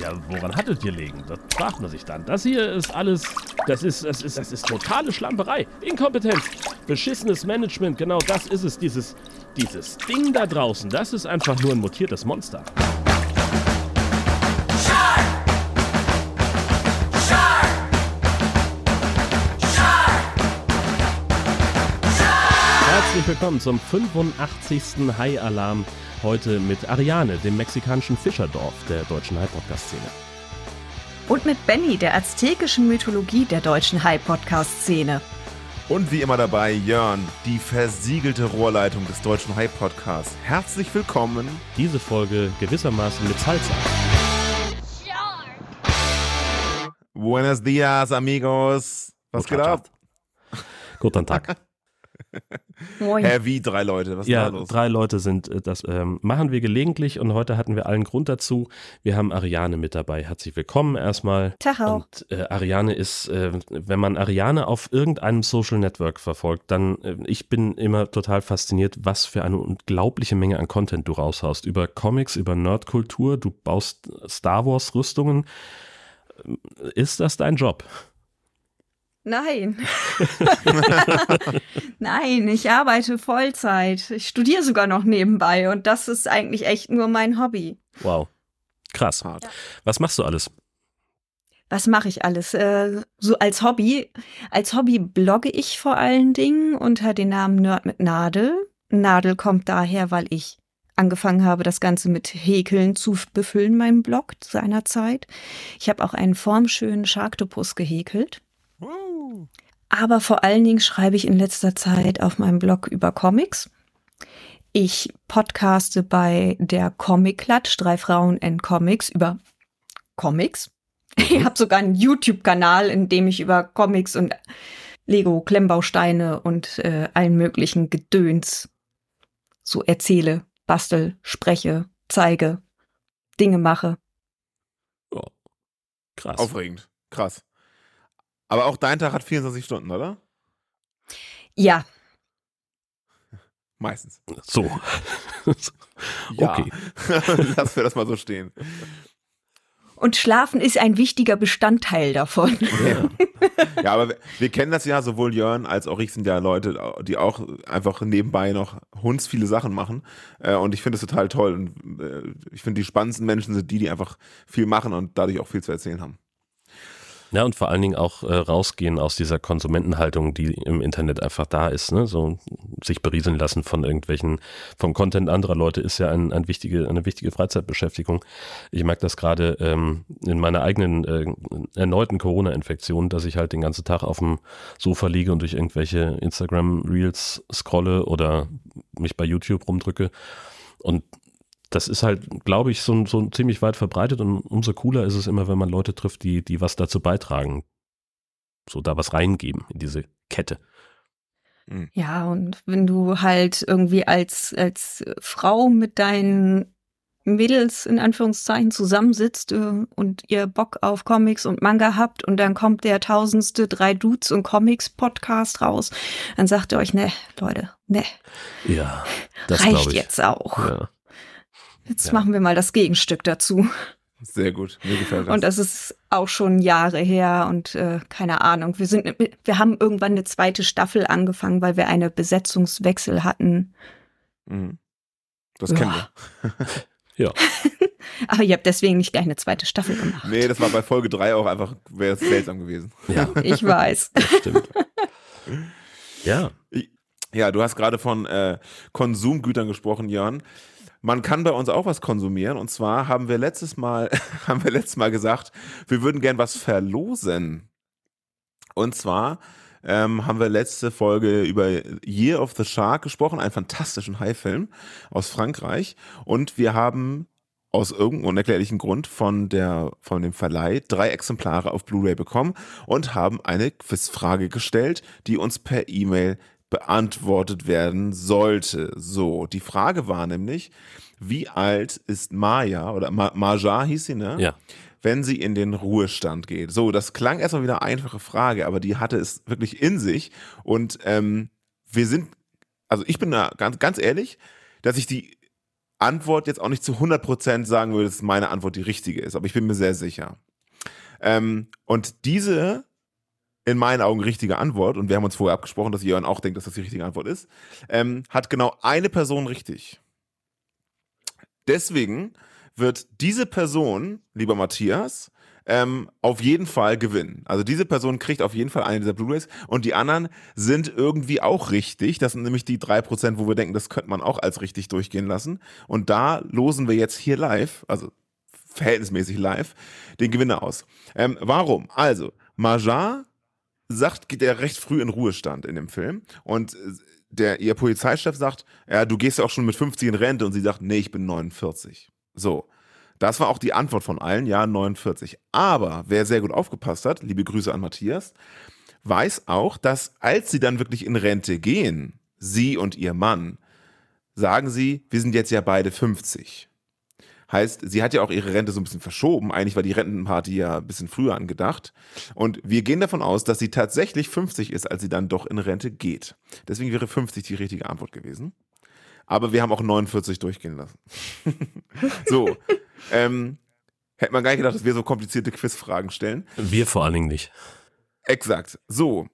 Ja, woran hat es gelegen? Das fragt man sich dann. Das hier ist alles, das ist, das ist, das ist totale Schlamperei. Inkompetenz, beschissenes Management, genau das ist es. Dieses, dieses Ding da draußen, das ist einfach nur ein mutiertes Monster. Herzlich willkommen zum 85. High Alarm. Heute mit Ariane, dem mexikanischen Fischerdorf der deutschen High-Podcast-Szene. Und mit Benny, der aztekischen Mythologie der deutschen High-Podcast-Szene. Und wie immer dabei Jörn, die versiegelte Rohrleitung des deutschen Hype-Podcasts. Herzlich willkommen. Diese Folge gewissermaßen mit Salsa. Buenos dias, amigos. Was geht ab? Guten Tag. Moin. Hä, wie drei Leute? Was ist Ja, da los? drei Leute sind, äh, das ähm, machen wir gelegentlich und heute hatten wir allen Grund dazu. Wir haben Ariane mit dabei. Herzlich willkommen erstmal. Tag auch. Und äh, Ariane ist, äh, wenn man Ariane auf irgendeinem Social Network verfolgt, dann, äh, ich bin immer total fasziniert, was für eine unglaubliche Menge an Content du raushaust. Über Comics, über Nerdkultur, du baust Star Wars Rüstungen. Ist das dein Job? Nein. Nein, ich arbeite Vollzeit. Ich studiere sogar noch nebenbei und das ist eigentlich echt nur mein Hobby. Wow. Krass. Hart. Was machst du alles? Was mache ich alles? Äh, so als Hobby. Als Hobby blogge ich vor allen Dingen unter dem Namen Nerd mit Nadel. Nadel kommt daher, weil ich angefangen habe, das Ganze mit Häkeln zu befüllen, meinen Blog seinerzeit. Ich habe auch einen formschönen Sharktopus gehäkelt. Aber vor allen Dingen schreibe ich in letzter Zeit auf meinem Blog über Comics. Ich podcaste bei der Comic Klatsch, drei Frauen in Comics, über Comics. Ich habe sogar einen YouTube-Kanal, in dem ich über Comics und Lego, Klemmbausteine und äh, allen möglichen Gedöns so erzähle, bastel, spreche, zeige, Dinge mache. Krass. Aufregend. Krass. Aber auch dein Tag hat 24 Stunden, oder? Ja, Meistens. So. Okay. Lass wir das mal so stehen. und Schlafen ist ein wichtiger Bestandteil davon. Ja. ja, aber wir, wir kennen das ja, sowohl Jörn als auch ich sind ja Leute, die auch einfach nebenbei noch hunds viele Sachen machen. Äh, Und ich finde es total toll. Und äh, ich finde, die spannendsten Menschen sind die, die einfach viel machen und dadurch auch viel zu erzählen haben. Ja, und vor allen Dingen auch äh, rausgehen aus dieser Konsumentenhaltung, die im Internet einfach da ist. Ne? So sich berieseln lassen von irgendwelchen, vom Content anderer Leute ist ja ein, ein wichtige, eine wichtige Freizeitbeschäftigung. Ich merke das gerade ähm, in meiner eigenen äh, erneuten Corona-Infektion, dass ich halt den ganzen Tag auf dem Sofa liege und durch irgendwelche Instagram-Reels scrolle oder mich bei YouTube rumdrücke. Und das ist halt, glaube ich, so, so ziemlich weit verbreitet und umso cooler ist es immer, wenn man Leute trifft, die, die was dazu beitragen. So da was reingeben in diese Kette. Ja, und wenn du halt irgendwie als, als Frau mit deinen Mädels in Anführungszeichen zusammensitzt äh, und ihr Bock auf Comics und Manga habt und dann kommt der tausendste drei Dudes und Comics Podcast raus, dann sagt ihr euch, ne, Leute, ne, Ja, das reicht ich. jetzt auch. Ja. Jetzt Ja. machen wir mal das Gegenstück dazu. Sehr gut. Mir gefällt das. Und das ist auch schon Jahre her und äh, keine Ahnung. Wir sind, wir haben irgendwann eine zweite Staffel angefangen, weil wir eine Besetzungswechsel hatten. Mhm. Das kennen Ja. wir. Ja. Aber ihr habt deswegen nicht gleich eine zweite Staffel gemacht. Nee, das war bei Folge 3 auch einfach, wäre es seltsam gewesen. ja, Ich weiß. das stimmt. Ja, Ja, du hast gerade von äh, Konsumgütern gesprochen, Jörn. Man kann bei uns auch was konsumieren. Und zwar haben wir letztes Mal, haben wir letztes Mal gesagt, wir würden gern was verlosen. Und zwar ähm, haben wir letzte Folge über Year of the Shark gesprochen, einen fantastischen Haifilm aus Frankreich. Und wir haben aus irgendeinem unerklärlichen Grund von, der, von dem Verleih drei Exemplare auf Blu-ray bekommen und haben eine Quizfrage gestellt, die uns per E-Mail beantwortet werden sollte. So, die Frage war nämlich, wie alt ist Maya oder Ma Maja hieß sie, ne? ja. wenn sie in den Ruhestand geht. So, das klang erstmal wieder eine einfache Frage, aber die hatte es wirklich in sich. Und ähm, wir sind, also ich bin da ganz, ganz ehrlich, dass ich die Antwort jetzt auch nicht zu 100% sagen würde, dass meine Antwort die richtige ist, aber ich bin mir sehr sicher. Ähm, und diese in meinen Augen richtige Antwort, und wir haben uns vorher abgesprochen, dass Jörn auch denkt, dass das die richtige Antwort ist, ähm, hat genau eine Person richtig. Deswegen wird diese Person, lieber Matthias, ähm, auf jeden Fall gewinnen. Also diese Person kriegt auf jeden Fall eine dieser Blu-rays und die anderen sind irgendwie auch richtig. Das sind nämlich die drei Prozent, wo wir denken, das könnte man auch als richtig durchgehen lassen. Und da losen wir jetzt hier live, also verhältnismäßig live, den Gewinner aus. Ähm, warum? Also, Majar sagt, geht er recht früh in Ruhestand in dem Film und der, ihr Polizeichef sagt, ja, du gehst ja auch schon mit 50 in Rente und sie sagt, nee, ich bin 49. So. Das war auch die Antwort von allen, ja, 49. Aber wer sehr gut aufgepasst hat, liebe Grüße an Matthias, weiß auch, dass als sie dann wirklich in Rente gehen, sie und ihr Mann, sagen sie, wir sind jetzt ja beide 50. Heißt, sie hat ja auch ihre Rente so ein bisschen verschoben. Eigentlich war die Rentenparty ja ein bisschen früher angedacht. Und wir gehen davon aus, dass sie tatsächlich 50 ist, als sie dann doch in Rente geht. Deswegen wäre 50 die richtige Antwort gewesen. Aber wir haben auch 49 durchgehen lassen. so. ähm, hätte man gar nicht gedacht, dass wir so komplizierte Quizfragen stellen. Wir vor allen Dingen nicht. Exakt. So.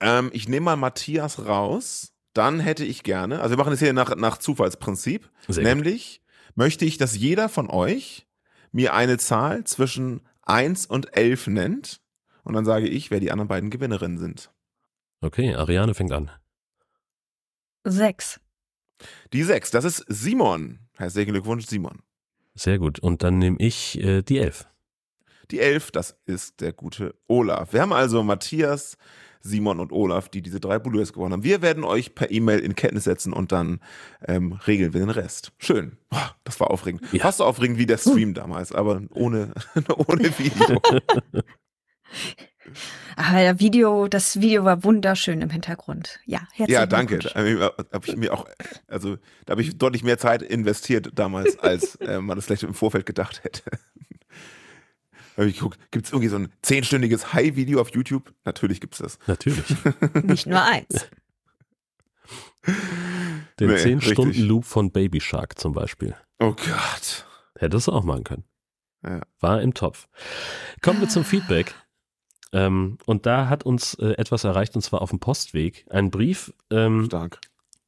Ähm, ich nehme mal Matthias raus. Dann hätte ich gerne, also wir machen es hier nach, nach Zufallsprinzip, Sehr nämlich möchte ich, dass jeder von euch mir eine Zahl zwischen 1 und 11 nennt. Und dann sage ich, wer die anderen beiden Gewinnerinnen sind. Okay, Ariane fängt an. Sechs. Die 6, das ist Simon. Herzlichen Glückwunsch, Simon. Sehr gut. Und dann nehme ich äh, die 11. Die 11, das ist der gute Olaf. Wir haben also Matthias, Simon und Olaf, die diese drei Blu-rays gewonnen haben. Wir werden euch per E-Mail in Kenntnis setzen und dann ähm, regeln wir den Rest. Schön. Boah, das war aufregend. Ja. Fast so aufregend wie der Stream damals, aber ohne, ohne Video. Aber Video, das Video war wunderschön im Hintergrund. Ja, herzlichen ja, danke. Da habe ich mir auch, also da habe ich deutlich mehr Zeit investiert damals, als äh, man das vielleicht im Vorfeld gedacht hätte. Da hab ich geguckt, gibt es irgendwie so ein zehnstündiges High-Video auf YouTube? Natürlich gibt es das. Natürlich. Nicht nur eins. Den Nee, 10-Stunden-Loop von Baby Shark zum Beispiel. Oh Gott. Hättest du auch machen können. Ja. War im Topf. Kommen wir zum Feedback. Ähm, und da hat uns äh, etwas erreicht, und zwar auf dem Postweg. Ein Brief ähm, Stark.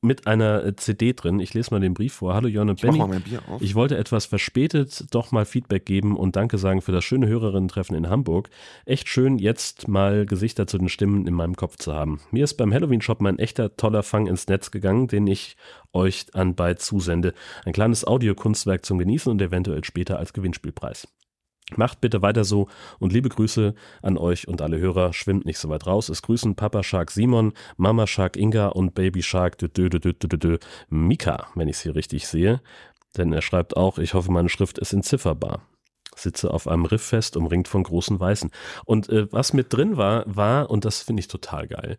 Mit einer äh, CD drin. Ich lese mal den Brief vor. Hallo Jörn und Ich mach Benny. mal mein Bier auf. Ich wollte etwas verspätet doch mal Feedback geben und Danke sagen für das schöne Hörerinnen-Treffen in Hamburg. Echt schön, jetzt mal Gesichter zu den Stimmen in meinem Kopf zu haben. Mir ist beim Halloween-Shop mein echter toller Fang ins Netz gegangen, den ich euch anbei zusende. Ein kleines Audiokunstwerk zum Genießen und eventuell später als Gewinnspielpreis. Macht bitte weiter so und liebe Grüße an euch und alle Hörer. Schwimmt nicht so weit raus. Es grüßen Papa Shark Simon, Mama Shark Inga und Baby Shark dö, dö, dö, dö, dö, dö, Mika, wenn ich es hier richtig sehe. Denn er schreibt auch, ich hoffe, meine Schrift ist entzifferbar. Sitze auf einem Riff fest, umringt von großen Weißen. Und äh, was mit drin war, war, und das finde ich total geil,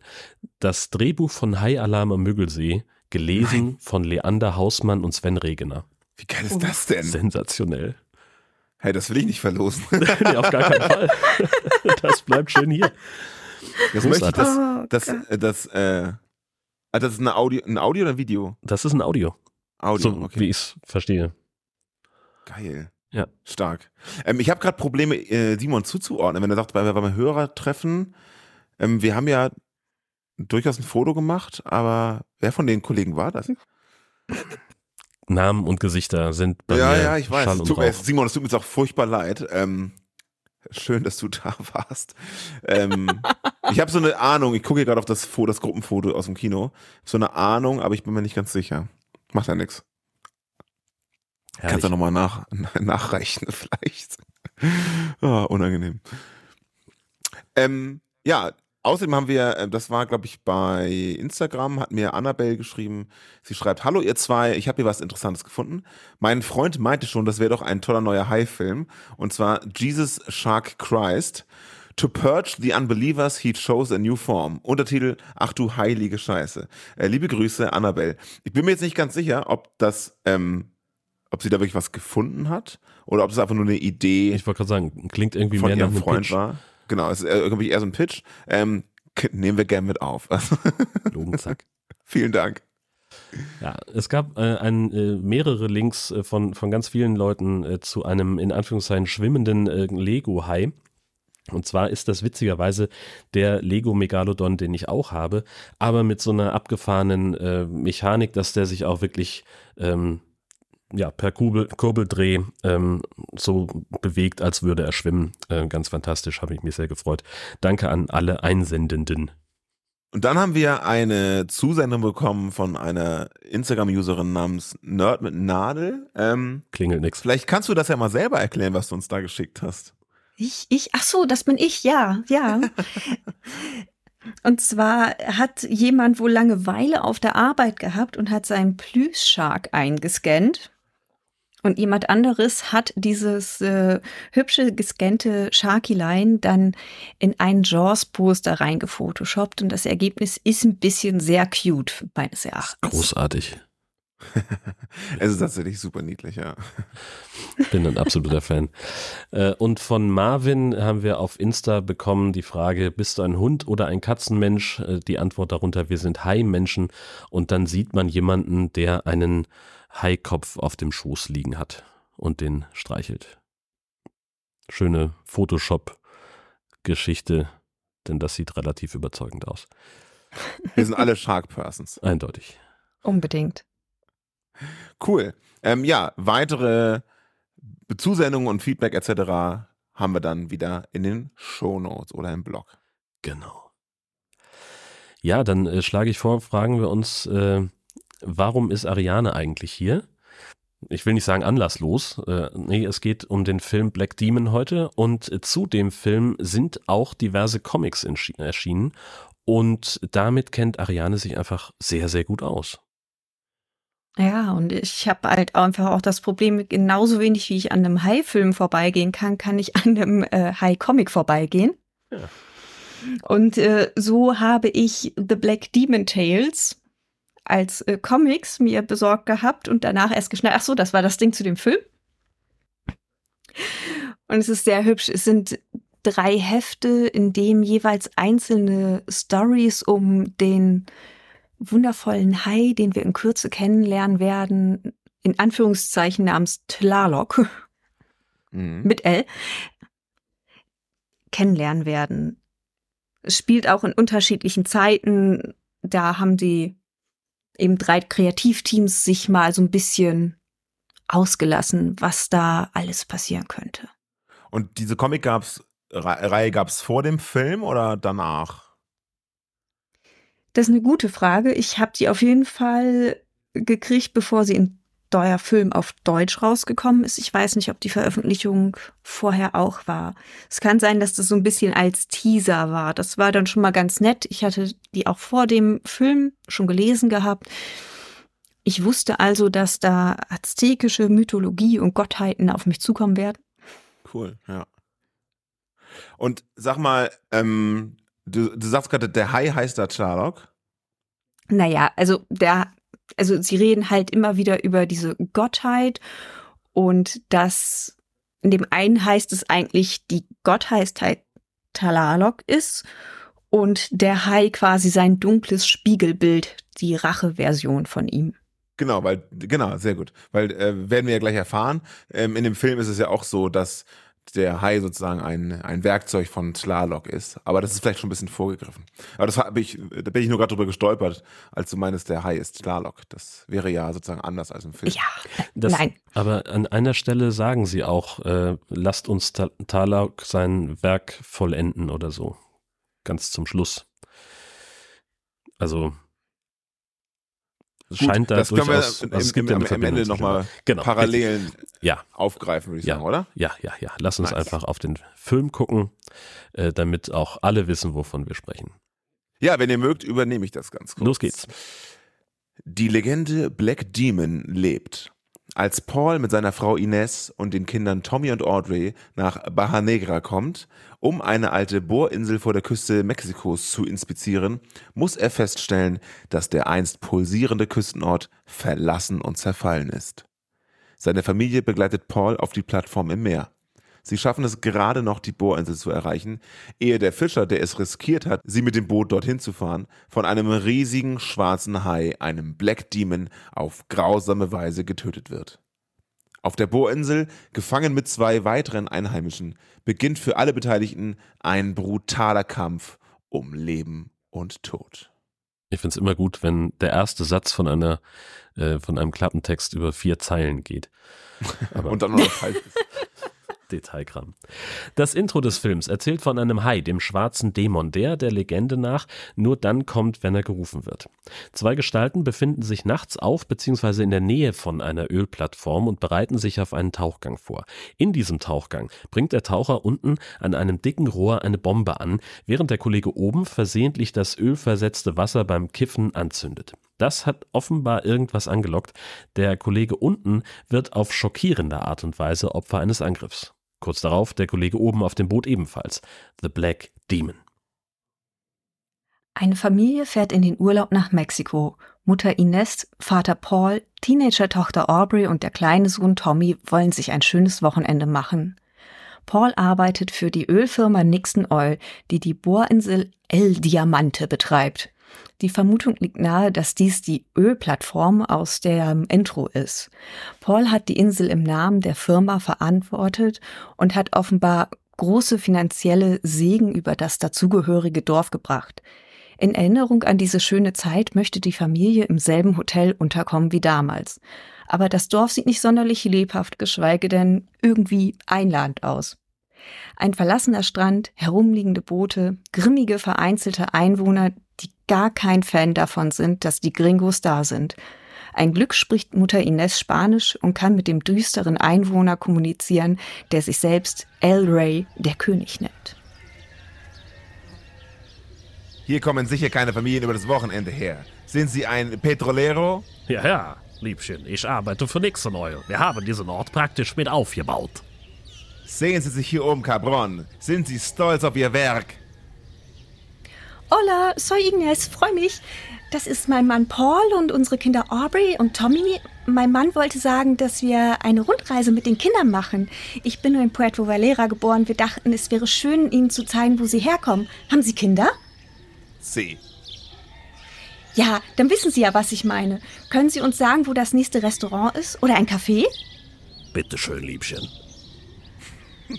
das Drehbuch von High Alarm am Müggelsee, gelesen von Leander Hausmann und Sven Regener. Wie geil ist das denn? Sensationell. Hey, das will ich nicht verlosen. nee, auf gar keinen Fall. Das bleibt schön hier. Das möchte ich, das, Oh das, äh, das, äh, ah, das ist eine Audio, ein Audio oder ein Video? Das ist ein Audio, Audio, so okay. wie ich es verstehe. Geil. Ja. Stark. Ähm, ich habe gerade Probleme, äh, Simon zuzuordnen, wenn er sagt, bei, beim Hörertreffen, ähm, wir haben ja durchaus ein Foto gemacht, aber wer von den Kollegen war das? Namen und Gesichter sind bei ja, mir ja, ich weiß. Schall Tut. Simon, es tut mir jetzt auch furchtbar leid. Ähm, schön, dass du da warst. Ähm, ich habe so eine Ahnung, ich gucke hier gerade auf das, das Gruppenfoto aus dem Kino. So eine Ahnung, aber ich bin mir nicht ganz sicher. Macht ja nichts. Kannst du nochmal nach, nachreichen, vielleicht. Ah, unangenehm. Ähm, ja, außerdem haben wir, äh, das war, glaube ich, bei Instagram, hat mir Annabelle geschrieben. Sie schreibt: Hallo, ihr zwei, ich habe hier was Interessantes gefunden. Mein Freund meinte schon, das wäre doch ein toller neuer High-Film. Und zwar Jesus Shark Christ. To purge the unbelievers, he chose a new form. Untertitel, ach du heilige Scheiße. Äh, liebe Grüße, Annabelle. Ich bin mir jetzt nicht ganz sicher, ob das, ähm, ob sie da wirklich was gefunden hat oder ob es einfach nur eine Idee Ich wollte gerade sagen, klingt irgendwie von mehr nach einem Freund Pitch. war. Genau, es ist irgendwie eher so ein Pitch. Ähm, nehmen wir gern mit auf. Logen, zack. Vielen Dank. Ja, es gab äh, ein, äh, mehrere Links äh, von, von ganz vielen Leuten äh, zu einem in Anführungszeichen schwimmenden äh, Lego-Hai. Und zwar ist das witzigerweise der Lego Megalodon, den ich auch habe, aber mit so einer abgefahrenen äh, Mechanik, dass der sich auch wirklich ähm, ja, per Kurbel, Kurbeldreh ähm, so bewegt, als würde er schwimmen. Äh, ganz fantastisch, habe ich mich sehr gefreut. Danke an alle Einsendenden. Und dann haben wir eine Zusendung bekommen von einer Instagram-Userin namens Nerd mit Nadel. Ähm, Klingelt nix. vielleicht kannst du das ja mal selber erklären, was du uns da geschickt hast. Ich, ich, ach so, das bin ich, ja, ja. Und zwar hat jemand wohl Langeweile auf der Arbeit gehabt und hat seinen Plüschshark eingescannt. Und jemand anderes hat dieses äh, hübsche gescannte Sharky-Line dann in ein Jaws-Poster reingefotoshoppt und das Ergebnis ist ein bisschen sehr cute, meines Erachtens. Großartig. es ist tatsächlich super niedlich, ja. Bin ein absoluter Fan. Äh, und von Marvin haben wir auf Insta bekommen die Frage, bist du ein Hund oder ein Katzenmensch? Äh, die Antwort darunter, wir sind Hai-Menschen. Und dann sieht man jemanden, der einen Haikopf auf dem Schoß liegen hat und den streichelt. Schöne Photoshop-Geschichte, denn das sieht relativ überzeugend aus. Wir sind alle Shark Persons. Eindeutig. Unbedingt. Cool. Ähm, ja, weitere Zusendungen und Feedback etc. haben wir dann wieder in den Show Notes oder im Blog. Genau. Ja, dann äh, schlage ich vor, fragen wir uns, äh, warum ist Ariane eigentlich hier? Ich will nicht sagen anlasslos. Äh, nee, es geht um den Film Black Demon heute und zu dem Film sind auch diverse Comics erschienen und damit kennt Ariane sich einfach sehr, sehr gut aus. Ja, und ich habe halt einfach auch das Problem, genauso wenig wie ich an einem Hai-Film vorbeigehen kann, kann ich an einem äh, Hai-Comic vorbeigehen. Ja. Und äh, so habe ich The Black Demon Tales als äh, Comics mir besorgt gehabt und danach erst geschnallt, ach so, das war das Ding zu dem Film. Und es ist sehr hübsch. Es sind drei Hefte, in dem jeweils einzelne Stories um den wundervollen Hai, den wir in Kürze kennenlernen werden, in Anführungszeichen namens Tlaloc mhm. mit L, kennenlernen werden. Es spielt auch in unterschiedlichen Zeiten. Da haben die eben drei Kreativteams sich mal so ein bisschen ausgelassen, was da alles passieren könnte. Und diese Comic gab's Reihe gab es vor dem Film oder danach? Das ist eine gute Frage. Ich habe die auf jeden Fall gekriegt, bevor sie in neuer Film auf Deutsch rausgekommen ist. Ich weiß nicht, ob die Veröffentlichung vorher auch war. Es kann sein, dass das so ein bisschen als Teaser war. Das war dann schon mal ganz nett. Ich hatte die auch vor dem Film schon gelesen gehabt. Ich wusste also, dass da aztekische Mythologie und Gottheiten auf mich zukommen werden. Cool, ja. Und sag mal, ähm, du, du sagst gerade, der Hai heißt da Sherlock? Naja, also der also sie reden halt immer wieder über diese Gottheit und das, in dem einen heißt es eigentlich, die Gottheit Talalok ist und der Hai quasi sein dunkles Spiegelbild, die Rache-Version von ihm. Genau, weil, genau, sehr gut. Weil äh, werden wir ja gleich erfahren. Ähm, in dem Film ist es ja auch so, dass der Hai sozusagen ein, ein Werkzeug von Tlaloc ist. Aber das ist vielleicht schon ein bisschen vorgegriffen. Aber das habe ich, da bin ich nur gerade drüber gestolpert, als du meinst, der Hai ist Tlaloc. Das wäre ja sozusagen anders als im Film. Ja, das, nein. Aber an einer Stelle sagen sie auch, äh, lasst uns Tlaloc sein Werk vollenden oder so. Ganz zum Schluss. Also scheint da das durchaus, können wir also es gibt im, ja am Ende nochmal genau. Parallelen ja. aufgreifen, würde ich ja. sagen, oder? Ja, ja, ja. Lass uns nice. einfach auf den Film gucken, äh, damit auch alle wissen, wovon wir sprechen. Ja, wenn ihr mögt, übernehme ich das ganz kurz. Los geht's. Die Legende Black Demon lebt. Als Paul mit seiner Frau Ines und den Kindern Tommy und Audrey nach Baja Negra kommt, um eine alte Bohrinsel vor der Küste Mexikos zu inspizieren, muss er feststellen, dass der einst pulsierende Küstenort verlassen und zerfallen ist. Seine Familie begleitet Paul auf die Plattform im Meer. Sie schaffen es gerade noch, die Bohrinsel zu erreichen, ehe der Fischer, der es riskiert hat, sie mit dem Boot dorthin zu fahren, von einem riesigen schwarzen Hai, einem Black Demon, auf grausame Weise getötet wird. Auf der Bohrinsel, gefangen mit zwei weiteren Einheimischen, beginnt für alle Beteiligten ein brutaler Kampf um Leben und Tod. Ich finde es immer gut, wenn der erste Satz von einer äh, von einem Klappentext über vier Zeilen geht. Und dann noch falsch ist. Detailkram. Das Intro des Films erzählt von einem Hai, dem schwarzen Dämon, der der Legende nach nur dann kommt, wenn er gerufen wird. Zwei Gestalten befinden sich nachts auf bzw. in der Nähe von einer Ölplattform und bereiten sich auf einen Tauchgang vor. In diesem Tauchgang bringt der Taucher unten an einem dicken Rohr eine Bombe an, während der Kollege oben versehentlich das ölversetzte Wasser beim Kiffen anzündet. Das hat offenbar irgendwas angelockt. Der Kollege unten wird auf schockierende Art und Weise Opfer eines Angriffs. Kurz darauf der Kollege oben auf dem Boot ebenfalls. The Black Demon. Eine Familie fährt in den Urlaub nach Mexiko. Mutter Ines, Vater Paul, Teenager-Tochter Aubrey und der kleine Sohn Tommy wollen sich ein schönes Wochenende machen. Paul arbeitet für die Ölfirma Nixon Oil, die die Bohrinsel El Diamante betreibt. Die Vermutung liegt nahe, dass dies die Ölplattform aus der Intro ist. Paul hat die Insel im Namen der Firma verantwortet und hat offenbar große finanzielle Segen über das dazugehörige Dorf gebracht. In Erinnerung an diese schöne Zeit möchte die Familie im selben Hotel unterkommen wie damals. Aber das Dorf sieht nicht sonderlich lebhaft, geschweige denn irgendwie einladend aus. Ein verlassener Strand, herumliegende Boote, grimmige vereinzelte Einwohner, die gar kein Fan davon sind, dass die Gringos da sind. Ein Glück spricht Mutter Ines Spanisch und kann mit dem düsteren Einwohner kommunizieren, der sich selbst El Rey, der König, nennt. Hier kommen sicher keine Familien über das Wochenende her. Sind Sie ein Petrolero? Ja, ja, Liebchen, ich arbeite für Nixon Oil. Wir haben diesen Ort praktisch mit aufgebaut. Sehen Sie sich hier um, Cabron. Sind Sie stolz auf Ihr Werk? Hola, soy Ignes, freue mich. Das ist mein Mann Paul und unsere Kinder Aubrey und Tommy. Mein Mann wollte sagen, dass wir eine Rundreise mit den Kindern machen. Ich bin nur in Puerto Valera geboren. Wir dachten, es wäre schön, Ihnen zu zeigen, wo Sie herkommen. Haben Sie Kinder? Sie. Ja, dann wissen Sie ja, was ich meine. Können Sie uns sagen, wo das nächste Restaurant ist? Oder ein Café? Bitte schön, Liebchen.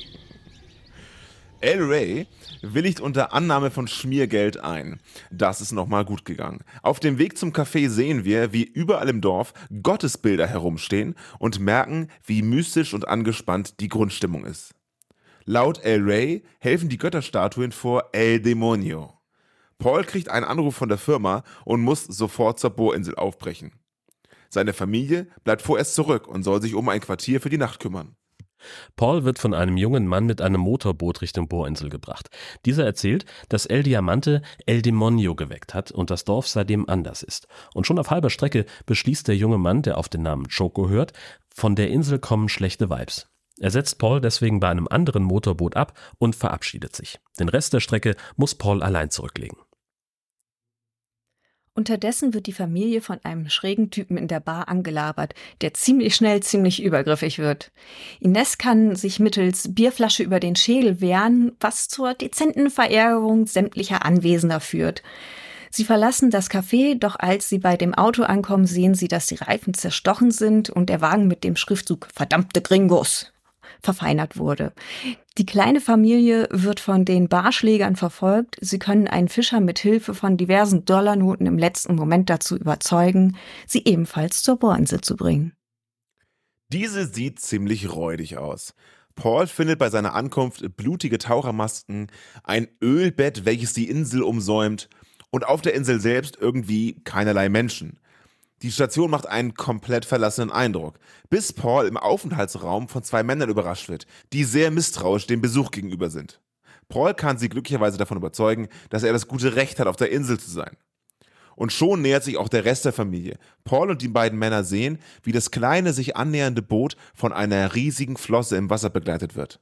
El Rey willigt unter Annahme von Schmiergeld ein. Das ist nochmal gut gegangen. Auf dem Weg zum Café sehen wir, wie überall im Dorf Gottesbilder herumstehen und merken, wie mystisch und angespannt die Grundstimmung ist. Laut El Rey helfen die Götterstatuen vor El Demonio. Paul kriegt einen Anruf von der Firma und muss sofort zur Bohrinsel aufbrechen. Seine Familie bleibt vorerst zurück und soll sich um ein Quartier für die Nacht kümmern. Paul wird von einem jungen Mann mit einem Motorboot Richtung Bohrinsel gebracht. Dieser erzählt, dass El Diamante El Demonio geweckt hat und das Dorf seitdem anders ist. Und schon auf halber Strecke beschließt der junge Mann, der auf den Namen Choco hört, von der Insel kommen schlechte Vibes. Er setzt Paul deswegen bei einem anderen Motorboot ab und verabschiedet sich. Den Rest der Strecke muss Paul allein zurücklegen. Unterdessen wird die Familie von einem schrägen Typen in der Bar angelabert, der ziemlich schnell ziemlich übergriffig wird. Ines kann sich mittels Bierflasche über den Schädel wehren, was zur dezenten Verärgerung sämtlicher Anwesender führt. Sie verlassen das Café, doch als sie bei dem Auto ankommen, sehen sie, dass die Reifen zerstochen sind und der Wagen mit dem Schriftzug Verdammte Gringos verfeinert wurde. Die kleine Familie wird von den Barschlägern verfolgt. Sie können einen Fischer mit Hilfe von diversen Dollarnoten im letzten Moment dazu überzeugen, sie ebenfalls zur Bohrinsel zu bringen. Diese sieht ziemlich räudig aus. Paul findet bei seiner Ankunft blutige Tauchermasken, ein Ölbett, welches die Insel umsäumt, und auf der Insel selbst irgendwie keinerlei Menschen. Die Station macht einen komplett verlassenen Eindruck, bis Paul im Aufenthaltsraum von zwei Männern überrascht wird, die sehr misstrauisch dem Besuch gegenüber sind. Paul kann sie glücklicherweise davon überzeugen, dass er das gute Recht hat, auf der Insel zu sein. Und schon nähert sich auch der Rest der Familie. Paul und die beiden Männer sehen, wie das kleine sich annähernde Boot von einer riesigen Flosse im Wasser begleitet wird.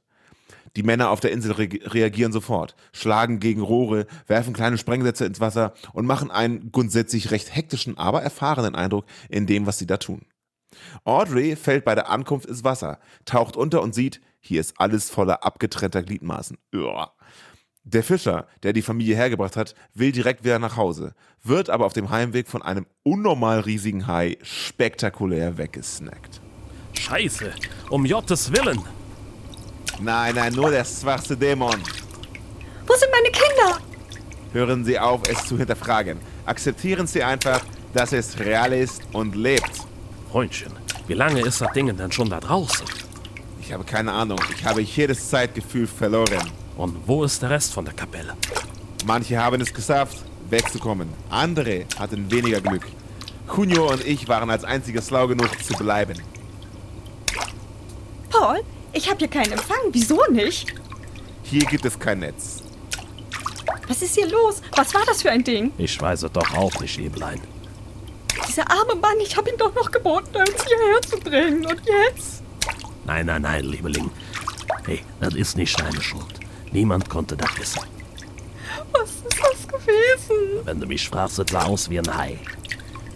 Die Männer auf der Insel re reagieren sofort, schlagen gegen Rohre, werfen kleine Sprengsätze ins Wasser und machen einen grundsätzlich recht hektischen, aber erfahrenen Eindruck in dem, was sie da tun. Audrey fällt bei der Ankunft ins Wasser, taucht unter und sieht, Hier ist alles voller abgetrennter Gliedmaßen. Uah. Der Fischer, der die Familie hergebracht hat, will direkt wieder nach Hause, wird aber auf dem Heimweg von einem unnormal riesigen Hai spektakulär weggesnackt. Scheiße, um Jottes Willen. Nein, nein, nur der schwarze Dämon. Wo sind meine Kinder? Hören Sie auf, es zu hinterfragen. Akzeptieren Sie einfach, dass es real ist und lebt. Freundchen, wie lange ist das Ding denn schon da draußen? Ich habe keine Ahnung. Ich habe jedes Zeitgefühl verloren. Und wo ist der Rest von der Kapelle? Manche haben es geschafft, wegzukommen. Andere hatten weniger Glück. Junio und ich waren als einzige schlau genug zu bleiben. Paul, ich habe hier keinen Empfang. Wieso nicht? Hier gibt es kein Netz. Was ist hier los? Was war das für ein Ding? Ich weiß es doch auch nicht, Eblein. Dieser arme Mann, ich habe ihn doch noch geboten, uns hierher zu bringen. Und jetzt? Nein, nein, nein, Liebeling. Hey, das ist nicht deine Schuld. Niemand konnte das wissen. Was ist das gewesen? Wenn du mich fragst, es sah aus wie ein Hai.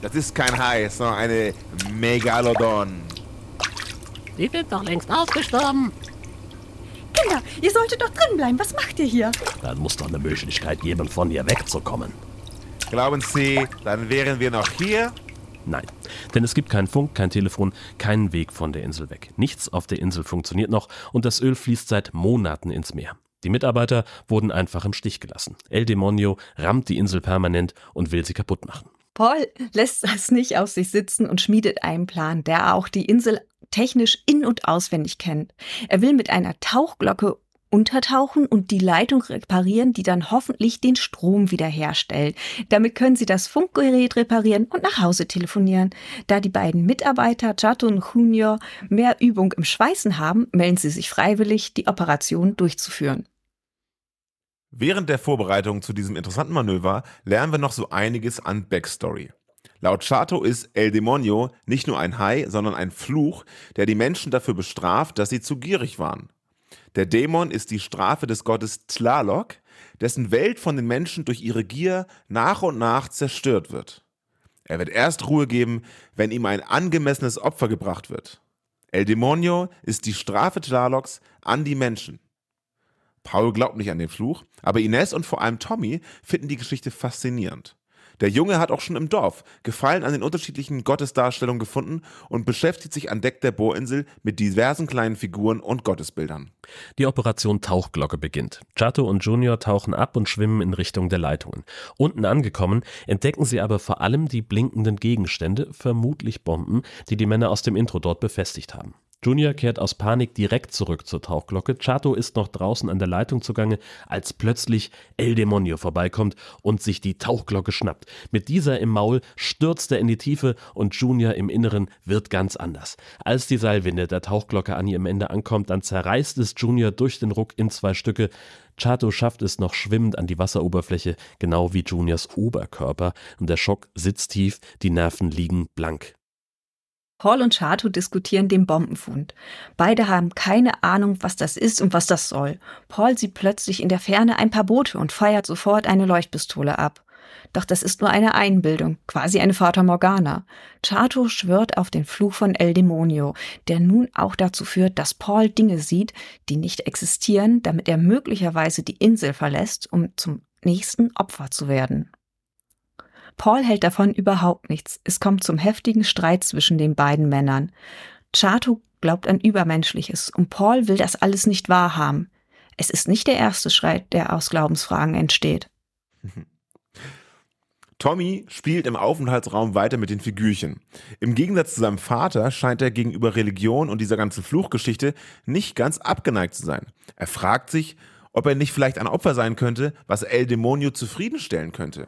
Das ist kein Hai, sondern eine Megalodon. Die sind doch längst ausgestorben. Kinder, ihr solltet doch drin bleiben. Was macht ihr hier? Dann muss doch eine Möglichkeit geben, von hier wegzukommen. Glauben Sie, dann wären wir noch hier? Nein, denn es gibt keinen Funk, kein Telefon, keinen Weg von der Insel weg. Nichts auf der Insel funktioniert noch und das Öl fließt seit Monaten ins Meer. Die Mitarbeiter wurden einfach im Stich gelassen. El Demonio rammt die Insel permanent und will sie kaputt machen. Paul lässt das nicht auf sich sitzen und schmiedet einen Plan, der auch die Insel technisch in- und auswendig kennt. Er will mit einer Tauchglocke untertauchen und die Leitung reparieren, die dann hoffentlich den Strom wiederherstellt. Damit können sie das Funkgerät reparieren und nach Hause telefonieren. Da die beiden Mitarbeiter, Chato und Junior, mehr Übung im Schweißen haben, melden sie sich freiwillig, die Operation durchzuführen. Während der Vorbereitung zu diesem interessanten Manöver lernen wir noch so einiges an Backstory. Laut Chato ist El Demonio nicht nur ein Hai, sondern ein Fluch, der die Menschen dafür bestraft, dass sie zu gierig waren. Der Dämon ist die Strafe des Gottes Tlaloc, dessen Welt von den Menschen durch ihre Gier nach und nach zerstört wird. Er wird erst Ruhe geben, wenn ihm ein angemessenes Opfer gebracht wird. El Demonio ist die Strafe Tlalocs an die Menschen. Paul glaubt nicht an den Fluch, aber Ines und vor allem Tommy finden die Geschichte faszinierend. Der Junge hat auch schon im Dorf Gefallen an den unterschiedlichen Gottesdarstellungen gefunden und beschäftigt sich an Deck der Bohrinsel mit diversen kleinen Figuren und Gottesbildern. Die Operation Tauchglocke beginnt. Chato und Junior tauchen ab und schwimmen in Richtung der Leitungen. Unten angekommen entdecken sie aber vor allem die blinkenden Gegenstände, vermutlich Bomben, die die Männer aus dem Intro dort befestigt haben. Junior kehrt aus Panik direkt zurück zur Tauchglocke. Chato ist noch draußen an der Leitung zugange, als plötzlich El Demonio vorbeikommt und sich die Tauchglocke schnappt. Mit dieser im Maul stürzt er in die Tiefe und Junior im Inneren wird ganz anders. Als die Seilwinde der Tauchglocke an ihrem Ende ankommt, dann zerreißt es Junior durch den Ruck in zwei Stücke. Chato schafft es noch schwimmend an die Wasseroberfläche, genau wie Juniors Oberkörper, und der Schock sitzt tief, die Nerven liegen blank. Paul und Chato diskutieren den Bombenfund. Beide haben keine Ahnung, was das ist und was das soll. Paul sieht plötzlich in der Ferne ein paar Boote und feuert sofort eine Leuchtpistole ab. Doch das ist nur eine Einbildung, quasi eine Fata Morgana. Chato schwört auf den Fluch von El Demonio, der nun auch dazu führt, dass Paul Dinge sieht, die nicht existieren, damit er möglicherweise die Insel verlässt, um zum nächsten Opfer zu werden. Paul hält davon überhaupt nichts. Es kommt zum heftigen Streit zwischen den beiden Männern. Chato glaubt an Übermenschliches und Paul will das alles nicht wahrhaben. Es ist nicht der erste Streit, der aus Glaubensfragen entsteht. Tommy spielt im Aufenthaltsraum weiter mit den Figürchen. Im Gegensatz zu seinem Vater scheint er gegenüber Religion und dieser ganzen Fluchgeschichte nicht ganz abgeneigt zu sein. Er fragt sich, ob er nicht vielleicht ein Opfer sein könnte, was El Demonio zufriedenstellen könnte.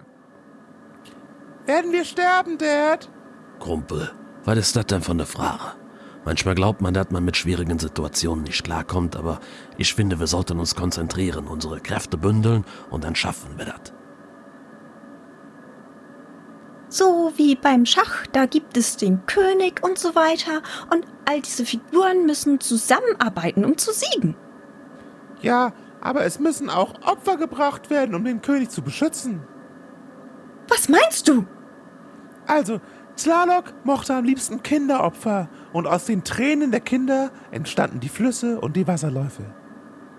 Werden wir sterben, Dad? Kumpel, was ist das denn für eine Frage? Manchmal glaubt man, dass man mit schwierigen Situationen nicht klarkommt, aber ich finde, wir sollten uns konzentrieren, unsere Kräfte bündeln und dann schaffen wir das. So wie beim Schach, da gibt es den König und so weiter und all diese Figuren müssen zusammenarbeiten, um zu siegen. Ja, aber es müssen auch Opfer gebracht werden, um den König zu beschützen. Was meinst du? Also, Tlaloc mochte am liebsten Kinderopfer und aus den Tränen der Kinder entstanden die Flüsse und die Wasserläufe.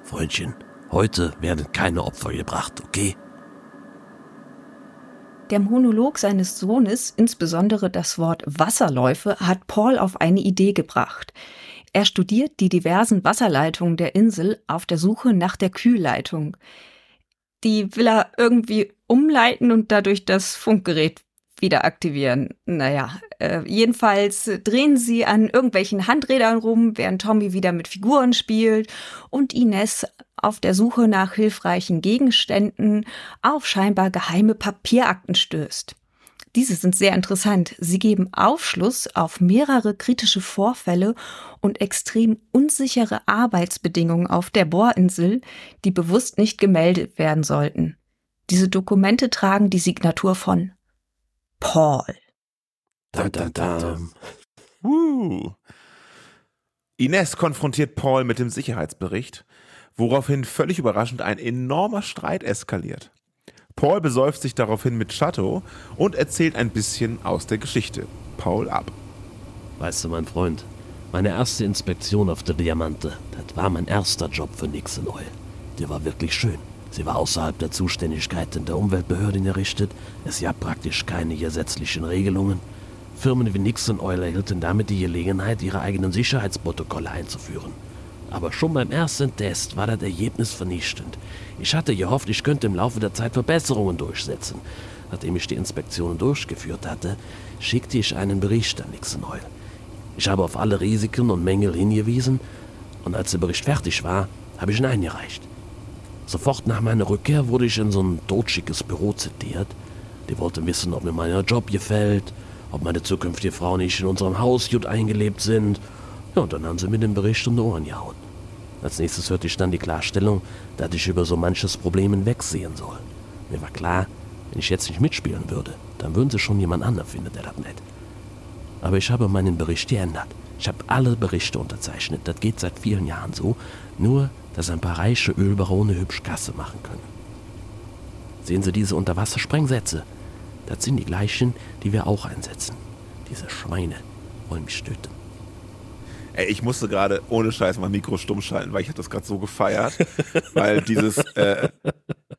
Freundchen, heute werden keine Opfer gebracht, okay? Der Monolog seines Sohnes, insbesondere das Wort Wasserläufe, hat Paul auf eine Idee gebracht. Er studiert die diversen Wasserleitungen der Insel auf der Suche nach der Kühlleitung. Die will er irgendwie umleiten und dadurch das Funkgerät wieder aktivieren. Naja, äh, jedenfalls drehen sie an irgendwelchen Handrädern rum, während Tommy wieder mit Figuren spielt und Ines auf der Suche nach hilfreichen Gegenständen auf scheinbar geheime Papierakten stößt. Diese sind sehr interessant. Sie geben Aufschluss auf mehrere kritische Vorfälle und extrem unsichere Arbeitsbedingungen auf der Bohrinsel, die bewusst nicht gemeldet werden sollten. Diese Dokumente tragen die Signatur von Paul. Da, da, da. Uh. Ines konfrontiert Paul mit dem Sicherheitsbericht, woraufhin völlig überraschend ein enormer Streit eskaliert. Paul besäuft sich daraufhin mit Chateau und erzählt ein bisschen aus der Geschichte. Paul ab. Weißt du, mein Freund, meine erste Inspektion auf der Diamante, das war mein erster Job für Nixon Oil. Der war wirklich schön. Sie war außerhalb der Zuständigkeiten der Umweltbehörden errichtet. Es gab praktisch keine gesetzlichen Regelungen. Firmen wie Nixon Oil erhielten damit die Gelegenheit, ihre eigenen Sicherheitsprotokolle einzuführen. Aber schon beim ersten Test war das Ergebnis vernichtend. Ich hatte gehofft, ich könnte im Laufe der Zeit Verbesserungen durchsetzen. Nachdem ich die Inspektionen durchgeführt hatte, schickte ich einen Bericht an Nixon Oil. Ich habe auf alle Risiken und Mängel hingewiesen und als der Bericht fertig war, habe ich ihn eingereicht. Sofort nach meiner Rückkehr wurde ich in so ein totschickes Büro zitiert. Die wollten wissen, ob mir mein Job gefällt, ob meine zukünftige Frau nicht in unserem Haus gut eingelebt sind. Ja, und dann haben sie mir den Bericht um die Ohren gehauen. Als nächstes hörte ich dann die Klarstellung, dass ich über so manches Problem hinwegsehen soll. Mir war klar, wenn ich jetzt nicht mitspielen würde, dann würden sie schon jemand anderen finden, der das nett. Aber ich habe meinen Bericht geändert. Ich habe alle Berichte unterzeichnet. Das geht seit vielen Jahren so. Nur, dass ein paar reiche Ölbarone hübsch Kasse machen können. Sehen Sie diese Unterwassersprengsätze? Das sind die gleichen, die wir auch einsetzen. Diese Schweine wollen mich töten. Ey, ich musste gerade ohne Scheiß mein Mikro stumm schalten, weil ich habe das gerade so gefeiert. weil dieses äh,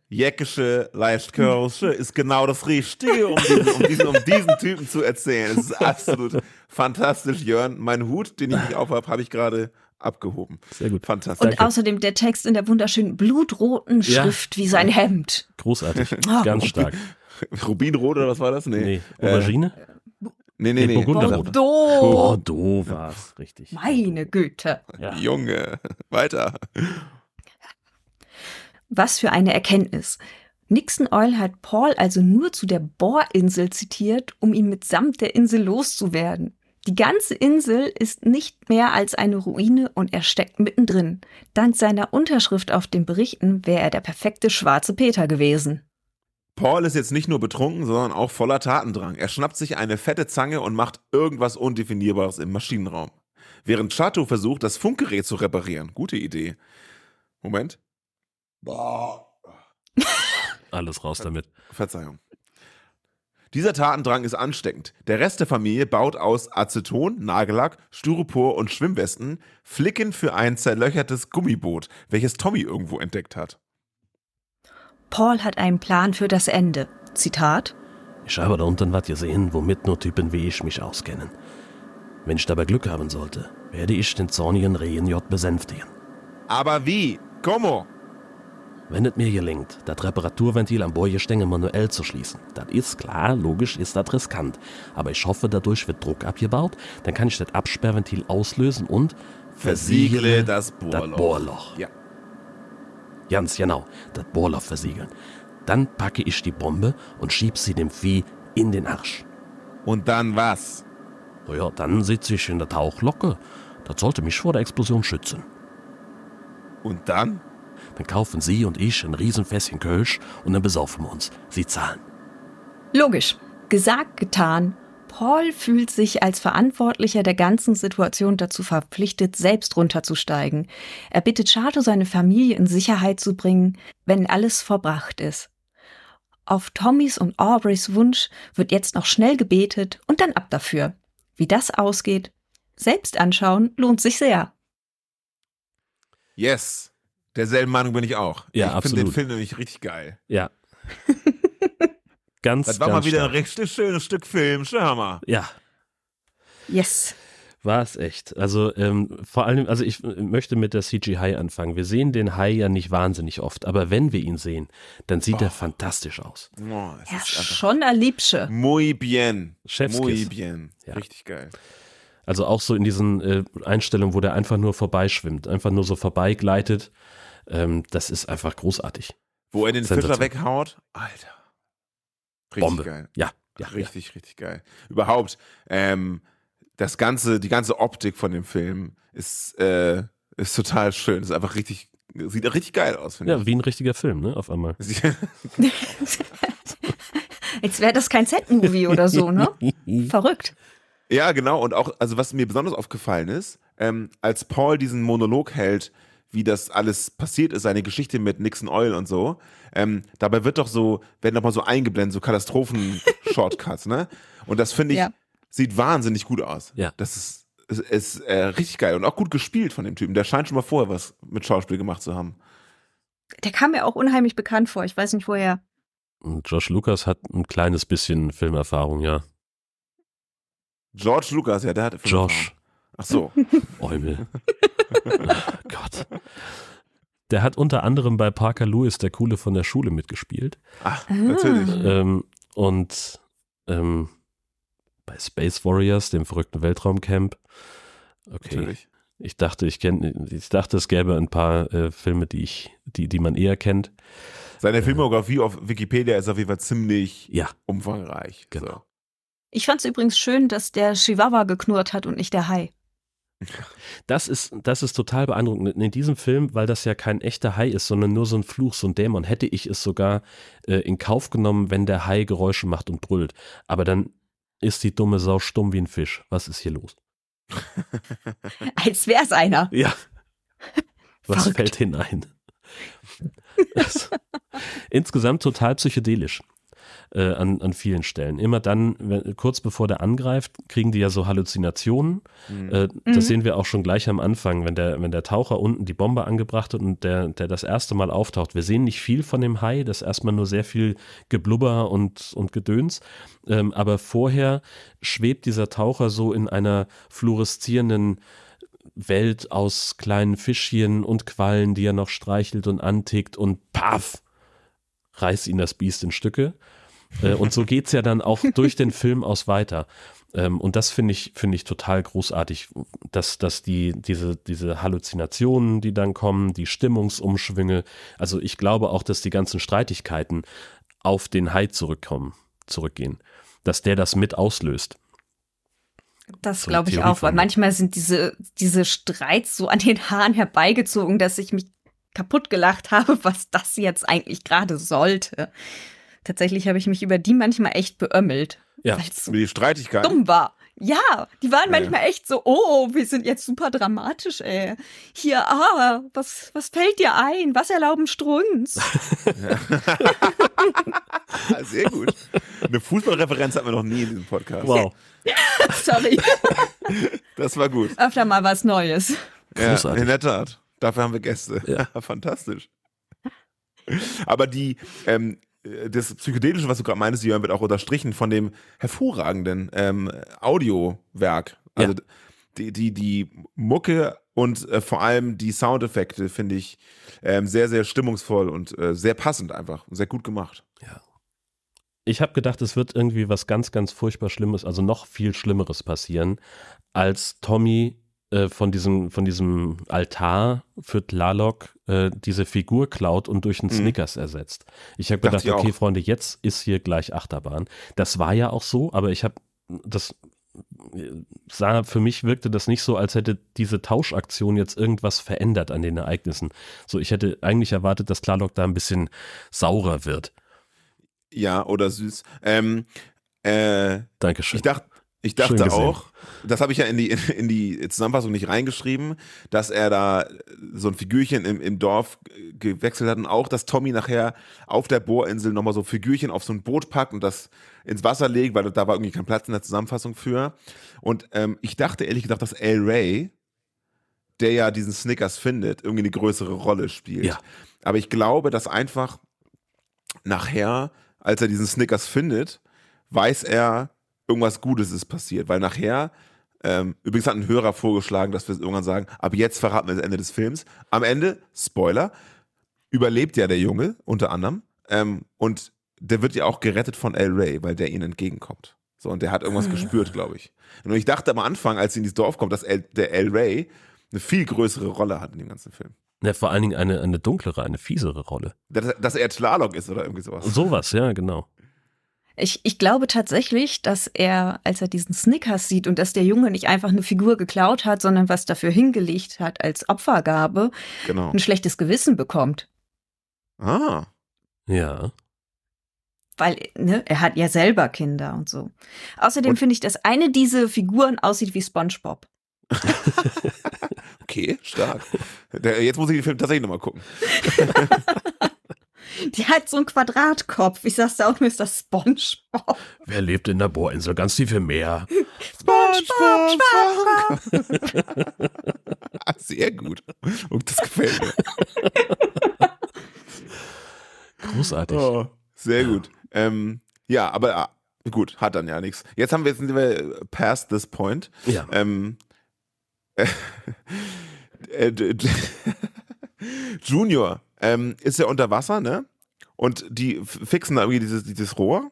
jäckische, leicht Curlsche ist genau das Richtige, um diesen, um, diesen, um diesen Typen zu erzählen. Es ist absolut fantastisch, Jörn. Mein Hut, den ich nicht aufhab, habe ich gerade abgehoben. Sehr gut. Fantastisch. Und außerdem der Text in der wunderschönen blutroten Ja. Schrift wie sein Hemd. Großartig. Ah. Ganz stark. Rubinrot oder was war das? Nee. Nee, Aubergine? Nee, nee, Nee, nee. Burgunderrot. Bordeaux. Bordeaux war es, richtig. Meine Güte. Ja. Junge, weiter. Was für eine Erkenntnis. Nixon Oil hat Paul also nur zu der Bohrinsel zitiert, um ihn mitsamt der Insel loszuwerden. Die ganze Insel ist nicht mehr als eine Ruine und er steckt mittendrin. Dank seiner Unterschrift auf den Berichten wäre er der perfekte schwarze Peter gewesen. Paul ist jetzt nicht nur betrunken, sondern auch voller Tatendrang. Er schnappt sich eine fette Zange und macht irgendwas Undefinierbares im Maschinenraum. Während Chato versucht, das Funkgerät zu reparieren. Gute Idee. Moment. Alles raus damit. Verzeihung. Dieser Tatendrang ist ansteckend. Der Rest der Familie baut aus Aceton, Nagellack, Styropor und Schwimmwesten Flicken für ein zerlöchertes Gummiboot, welches Tommy irgendwo entdeckt hat. Paul hat einen Plan für das Ende. Zitat. Ich habe da unten was gesehen, womit nur Typen wie ich mich auskennen. Wenn ich dabei Glück haben sollte, werde ich den zornigen Regenjott besänftigen. Aber wie? Como? Wenn es mir gelingt, das Reparaturventil am Bohrgestänge manuell zu schließen, das ist klar, logisch ist das riskant. Aber ich hoffe, dadurch wird Druck abgebaut, dann kann ich das Absperrventil auslösen und Versiegle das Bohrloch. Das Bohrloch. Ja. Ganz genau, das Bohrloch versiegeln. Dann packe ich die Bombe und schieb sie dem Vieh in den Arsch. Und dann was? Naja, dann sitze ich in der Tauchlocke. Das sollte mich vor der Explosion schützen. Und dann? Dann kaufen Sie und ich ein Riesenfässchen Kölsch und dann besaufen wir uns. Sie zahlen. Logisch. Gesagt, getan. Paul fühlt sich als Verantwortlicher der ganzen Situation dazu verpflichtet, selbst runterzusteigen. Er bittet Chato, seine Familie in Sicherheit zu bringen, wenn alles verbracht ist. Auf Tommys und Aubreys Wunsch wird jetzt noch schnell gebetet und dann ab dafür. Wie das ausgeht, selbst anschauen lohnt sich sehr. Yes. Derselben Meinung bin ich auch. Ja, ich finde absolut. den Film nämlich richtig geil. Ja. ganz, Das war ganz mal wieder ein stark. richtig schönes Stück Film. Schau Ja, Yes. war es echt. Also ähm, vor allem, also ich möchte mit der CGI anfangen. Wir sehen den Hai ja nicht wahnsinnig oft, aber wenn wir ihn sehen, dann sieht er fantastisch aus. Oh, Ja, schon ein Liebsche. muy bien. Chefskiss. Muy bien. Ja. Richtig geil. Also auch so in diesen äh, Einstellungen, wo der einfach nur vorbeischwimmt, einfach nur so vorbeigleitet. Ähm, das ist einfach großartig. Wo er den Fischer weghaut. Alter. Richtig Bombe. geil. Ja, ja, ja. richtig, richtig geil. Überhaupt, ähm, das ganze, die ganze Optik von dem Film ist, äh, ist total schön. Ist einfach richtig, sieht richtig geil aus, finde Ja, wie ein richtiger Film, ne? Auf einmal. ich. Jetzt wäre das kein Set-Movie oder so, ne? Verrückt. Ja, genau. Und auch, also was mir besonders aufgefallen ist, ähm, als Paul diesen Monolog hält, wie das alles passiert ist, seine Geschichte mit Nixon Oil und so, ähm, dabei wird doch so, werden doch mal so eingeblendet, so Katastrophen-Shortcuts, ne? Und das finde ich, Ja. sieht wahnsinnig gut aus. Ja. Das ist, ist, ist äh, richtig geil und auch gut gespielt von dem Typen. Der scheint schon mal vorher was mit Schauspiel gemacht zu haben. Der kam mir auch unheimlich bekannt vor. Ich weiß nicht woher. Und Josh Lucas hat ein kleines bisschen Filmerfahrung, ja. George Lucas, ja, der hat Josh. Ach so. Eumel. Gott. Der hat unter anderem bei Parker Lewis, der Coole von der Schule, mitgespielt. Ach, Ah. natürlich. Ähm, und ähm, bei Space Warriors, dem verrückten Weltraumcamp. Okay. Natürlich. Ich dachte, ich kenne, ich dachte, es gäbe ein paar äh, Filme, die ich, die, die man eher kennt. Seine Filmografie auf Wikipedia ist auf jeden Fall ziemlich Ja, umfangreich. Genau. Ich fand es übrigens schön, dass der Chihuahua geknurrt hat und nicht der Hai. das ist, das ist total beeindruckend. In diesem Film, weil das ja kein echter Hai ist, sondern nur so ein Fluch, so ein Dämon, hätte ich es sogar äh, in Kauf genommen, wenn der Hai Geräusche macht und brüllt. Aber dann ist die dumme Sau stumm wie ein Fisch. Was ist hier los? Als wär's einer. Ja. Was Verrückt. fällt hinein? Insgesamt total psychedelisch äh, an, an vielen Stellen. Immer dann, wenn, kurz bevor der angreift, kriegen die ja so Halluzinationen. Äh, das Mhm. sehen wir auch schon gleich am Anfang, wenn der, wenn der Taucher unten die Bombe angebracht hat und der, der das erste Mal auftaucht. Wir sehen nicht viel von dem Hai, das ist erstmal nur sehr viel Geblubber und, und Gedöns. Ähm, aber vorher schwebt dieser Taucher so in einer fluoreszierenden Welt aus kleinen Fischchen und Quallen, die er noch streichelt und antickt und paff, reißt ihn das Biest in Stücke. Äh, und so geht's ja dann auch durch den Film aus weiter. Ähm, und das finde ich, finde ich total großartig, dass, dass die, diese, diese Halluzinationen, die dann kommen, die Stimmungsumschwünge, also ich glaube auch, dass die ganzen Streitigkeiten auf den Hai zurückkommen, zurückgehen, dass der das mit auslöst. Das So glaube ich auch, weil manchmal sind diese, diese Streits so an den Haaren herbeigezogen, dass ich mich kaputt gelacht habe, was das jetzt eigentlich gerade sollte. Tatsächlich habe ich mich über die manchmal echt beömmelt, Ja. so Über die Streitigkeit. dumm war. Ja, die waren Ja, manchmal echt so, oh, wir sind jetzt super dramatisch, ey. Hier, ah, was, was fällt dir ein? Was erlauben Strunz? Ah, Sehr gut. Eine Fußballreferenz hatten wir noch nie in diesem Podcast. Wow. Sorry, Das war gut. öfter mal was Neues. Ja, Großartig. in der Tat. Dafür haben wir Gäste. Ja. Fantastisch. Aber die, ähm, das Psychedelische, was du gerade meinst, Jörn, wird auch unterstrichen von dem hervorragenden ähm, Audiowerk. Also die, die, die Mucke und äh, vor allem die Soundeffekte finde ich ähm, sehr, sehr stimmungsvoll und äh, sehr passend einfach. und Sehr gut gemacht. Ich habe gedacht, es wird irgendwie was ganz, ganz furchtbar Schlimmes, also noch viel Schlimmeres passieren, als Tommy äh, von, diesem, von diesem Altar für Tlaloc äh, diese Figur klaut und durch einen Mhm. Snickers ersetzt. Ich habe gedacht, okay, auch. Freunde, jetzt ist hier gleich Achterbahn. Das war ja auch so, aber ich habe das sah für mich wirkte das nicht so, als hätte diese Tauschaktion jetzt irgendwas verändert an den Ereignissen. So, ich hätte eigentlich erwartet, dass Tlaloc da ein bisschen saurer wird. Ja, oder süß. Ähm, äh, Dankeschön. ich dachte, Ich dachte auch, das habe ich ja in die, in die Zusammenfassung nicht reingeschrieben, dass er da so ein Figürchen im, im Dorf gewechselt hat und auch, dass Tommy nachher auf der Bohrinsel nochmal so Figürchen auf so ein Boot packt und das ins Wasser legt, weil da war irgendwie kein Platz in der Zusammenfassung für. Und ähm, ich dachte ehrlich gesagt, dass El Ray, der ja diesen Snickers findet, irgendwie eine größere Rolle spielt. Ja. Aber ich glaube, dass einfach nachher, als er diesen Snickers findet, weiß er, irgendwas Gutes ist passiert, weil nachher, ähm, übrigens hat ein Hörer vorgeschlagen, dass wir irgendwann sagen, ab jetzt verraten wir das Ende des Films. Am Ende, Spoiler, überlebt ja der Junge unter anderem ähm, und der wird ja auch gerettet von El Ray, weil der ihnen entgegenkommt. So, und der hat irgendwas gespürt, glaube ich. Und ich dachte am Anfang, als sie in dieses Dorf kommt, dass El, der El Ray eine viel größere Rolle hat in dem ganzen Film. Ja, vor allen Dingen eine, eine dunklere, eine fiesere Rolle. Dass, dass er Tlaloc ist oder irgendwie sowas. Sowas, ja, genau. Ich, ich glaube tatsächlich, dass er, als er diesen Snickers sieht und dass der Junge nicht einfach eine Figur geklaut hat, sondern was dafür hingelegt hat als Opfergabe, Genau. ein schlechtes Gewissen bekommt. Ah. Ja. Weil ne, er hat ja selber Kinder und so. Außerdem finde ich, dass eine dieser Figuren aussieht wie SpongeBob. Okay, stark. Der, jetzt muss ich den Film tatsächlich nochmal gucken. Die hat so einen Quadratkopf. Ich sag's auch nur, ist das SpongeBob. Wer lebt in der Bohrinsel ganz tief im Meer? SpongeBob, Ah, Sehr gut. Und das gefällt mir. Großartig. Oh, sehr gut. Ähm, ja, aber ah, gut, hat dann ja nichts. Jetzt haben wir, jetzt sind wir past this point. Ja. Ähm, äh, d- Junior ähm, ist ja unter Wasser, ne? Und die fixen da irgendwie dieses, dieses Rohr.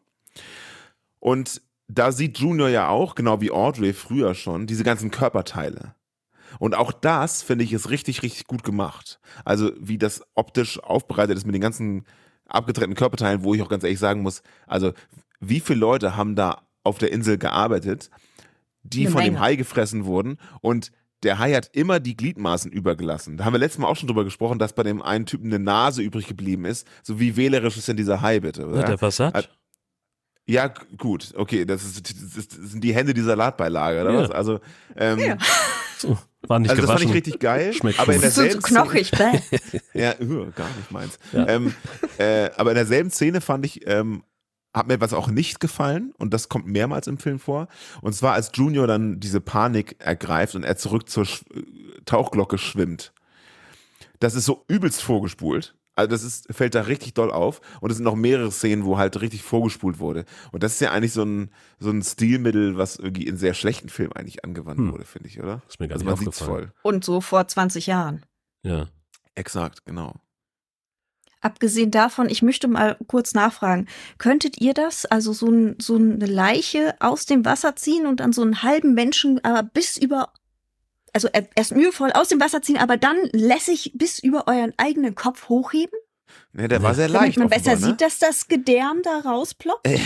Und da sieht Junior ja auch, genau wie Audrey früher schon, diese ganzen Körperteile. Und auch das, finde ich, ist richtig, richtig gut gemacht. Also, wie das optisch aufbereitet ist mit den ganzen abgetrennten Körperteilen, wo ich auch ganz ehrlich sagen muss, also, wie viele Leute haben da auf der Insel gearbeitet, die Eine von dem Menge. Hai gefressen wurden und der Hai hat immer die Gliedmaßen übergelassen. Da haben wir letztes Mal auch schon drüber gesprochen, dass bei dem einen Typen eine Nase übrig geblieben ist. So wie wählerisch ist denn dieser Hai bitte? Oder? Er satt? Hat- Ja, gut, okay, das, ist, das, ist, das sind die Hände dieser Salatbeilage, oder Ja. was? Also, ähm, Ja. So, war nicht also das fand gewaschen. ich richtig geil. Schmeckt aber in gut. Das ist so, so derselben Szene, knochig. bäh. ja, uh, gar nicht meins. Ja. Ähm, äh, aber in derselben Szene fand ich, ähm, hat mir etwas auch nicht gefallen und das kommt mehrmals im Film vor. Und zwar als Junior dann diese Panik ergreift und er zurück zur Sch äh, Tauchglocke schwimmt. Das ist so übelst vorgespult. Also das ist, fällt da richtig doll auf. Und es sind noch mehrere Szenen, wo halt richtig vorgespult wurde. Und das ist ja eigentlich so ein, so ein Stilmittel, was irgendwie in sehr schlechten Filmen eigentlich angewandt Hm. wurde, finde ich, oder? Ist mir gar Also man sieht's aufgefallen. voll. Und so vor 20 Jahren. Ja. Exakt, genau. Abgesehen davon, ich möchte mal kurz nachfragen, könntet ihr das, also so, ein, so eine Leiche aus dem Wasser ziehen und dann so einen halben Menschen aber bis über, also er- erst mühevoll aus dem Wasser ziehen, aber dann lässig bis über euren eigenen Kopf hochheben? Ja, der war sehr Damit leicht. man besser offenbar, ne? sieht, dass das Gedärm da rausploppt?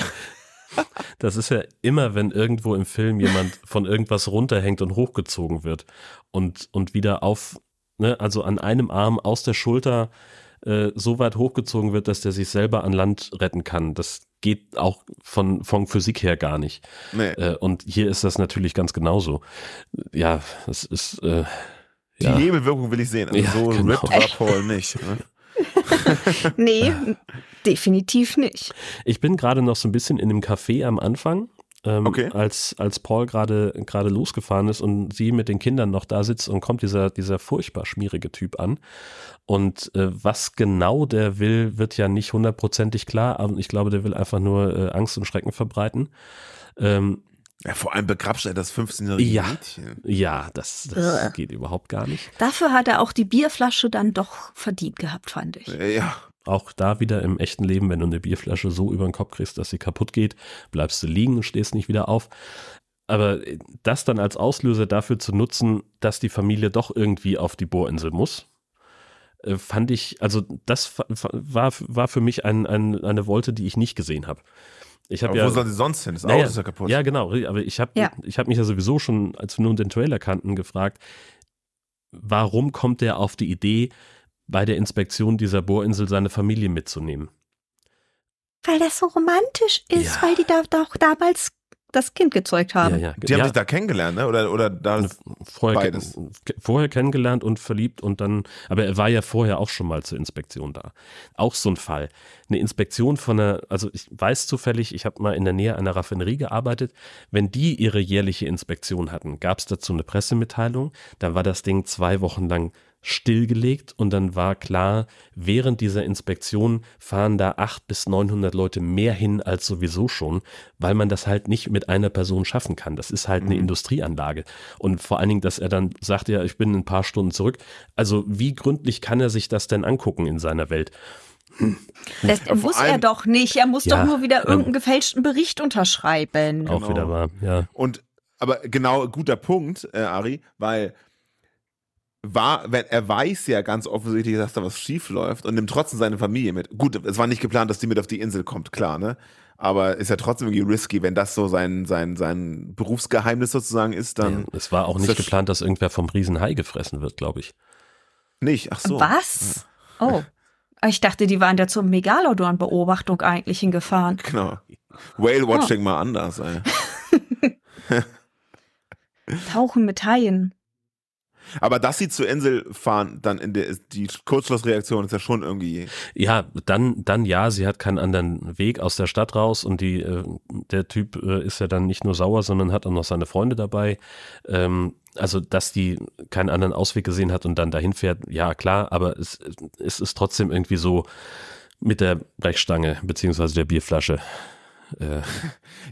Das ist ja immer, wenn irgendwo im Film jemand von irgendwas runterhängt und hochgezogen wird und, und wieder auf, ne, also an einem Arm aus der Schulter äh, so weit hochgezogen wird, dass der sich selber an Land retten kann. Das geht auch von, von Physik her gar nicht. Nee. Äh, und hier ist das natürlich ganz genauso. Ja, es ist, äh, Die ja. Hebelwirkung will ich sehen. Also Ja, so genau. ripped war Paul nicht. Ne? Nee, definitiv nicht. Ich bin gerade noch so ein bisschen in dem Café am Anfang, ähm, Okay. als, als Paul gerade gerade losgefahren ist und sie mit den Kindern noch da sitzt und kommt dieser, dieser furchtbar schmierige Typ an. Und äh, was genau der will, wird ja nicht hundertprozentig klar, aber ich glaube, der will einfach nur äh, Angst und Schrecken verbreiten. Ähm, Ja, vor allem begrapscht er das 15-jährige Ja. Mädchen. ja, das, das geht überhaupt gar nicht. Dafür hat er auch die Bierflasche dann doch verdient gehabt, fand ich. Äh, Ja, Auch da wieder im echten Leben, wenn du eine Bierflasche so über den Kopf kriegst, dass sie kaputt geht, bleibst du liegen und stehst nicht wieder auf. Aber das dann als Auslöser dafür zu nutzen, dass die Familie doch irgendwie auf die Bohrinsel muss, äh, fand ich, also das war, war für mich ein, ein, eine Wolte, die ich nicht gesehen habe. Ich habe aber ja, wo soll sie sonst hin? Das Naja, Auto ist ja kaputt. ja, genau. Aber ich habe Ja. ich hab mich ja sowieso schon, als wir nun den Trailer kannten, gefragt, warum kommt er auf die Idee, bei der Inspektion dieser Bohrinsel seine Familie mitzunehmen? Weil das so romantisch ist, Ja. weil die da doch damals das Kind gezeugt haben. Ja, ja. Die haben ja, sich da kennengelernt, ne? Oder, oder da vorher, beides. vorher kennengelernt und verliebt und dann, aber er war ja vorher auch schon mal zur Inspektion da. Auch so ein Fall. Eine Inspektion von einer, also ich weiß zufällig, ich habe mal in der Nähe einer Raffinerie gearbeitet, wenn die ihre jährliche Inspektion hatten, gab es dazu eine Pressemitteilung, dann war das Ding zwei Wochen lang stillgelegt und dann war klar, während dieser Inspektion fahren da 800 bis 900 Leute mehr hin als sowieso schon, weil man das halt nicht mit einer Person schaffen kann. Das ist halt eine Industrieanlage. Und vor allen Dingen, dass er dann sagt, ja, ich bin in ein paar Stunden zurück. Also wie gründlich kann er sich das denn angucken in seiner Welt? Das Ja, muss er doch nicht. Er muss Ja, doch nur wieder ähm, irgendeinen gefälschten Bericht unterschreiben. Auch Genau. wieder wahr, ja. Und aber genau, guter Punkt, äh, Ari, weil war, wenn er weiß ja ganz offensichtlich, dass da was schief läuft und nimmt trotzdem seine Familie mit. Gut, es war nicht geplant, dass die mit auf die Insel kommt, klar, ne? Aber ist ja trotzdem irgendwie risky, wenn das so sein, sein, sein Berufsgeheimnis sozusagen ist, dann es war auch nicht geplant, dass irgendwer vom Riesenhai gefressen wird, glaube ich. nicht. Ach so. Was? Oh. Ich dachte, die waren da zur Megalodon-Beobachtung eigentlich hingefahren. Genau. Whale Watching mal anders, ey. Tauchen mit Haien. Aber dass sie zur Insel fahren, dann in der die Kurzschlussreaktion ist ja schon irgendwie. Ja, dann, dann ja, sie hat keinen anderen Weg aus der Stadt raus und die, äh, der Typ äh, ist ja dann nicht nur sauer, sondern hat auch noch seine Freunde dabei. Ähm, also, dass die keinen anderen Ausweg gesehen hat und dann dahin fährt, ja klar, aber es, es ist trotzdem irgendwie so mit der Brechstange beziehungsweise der Bierflasche. Äh,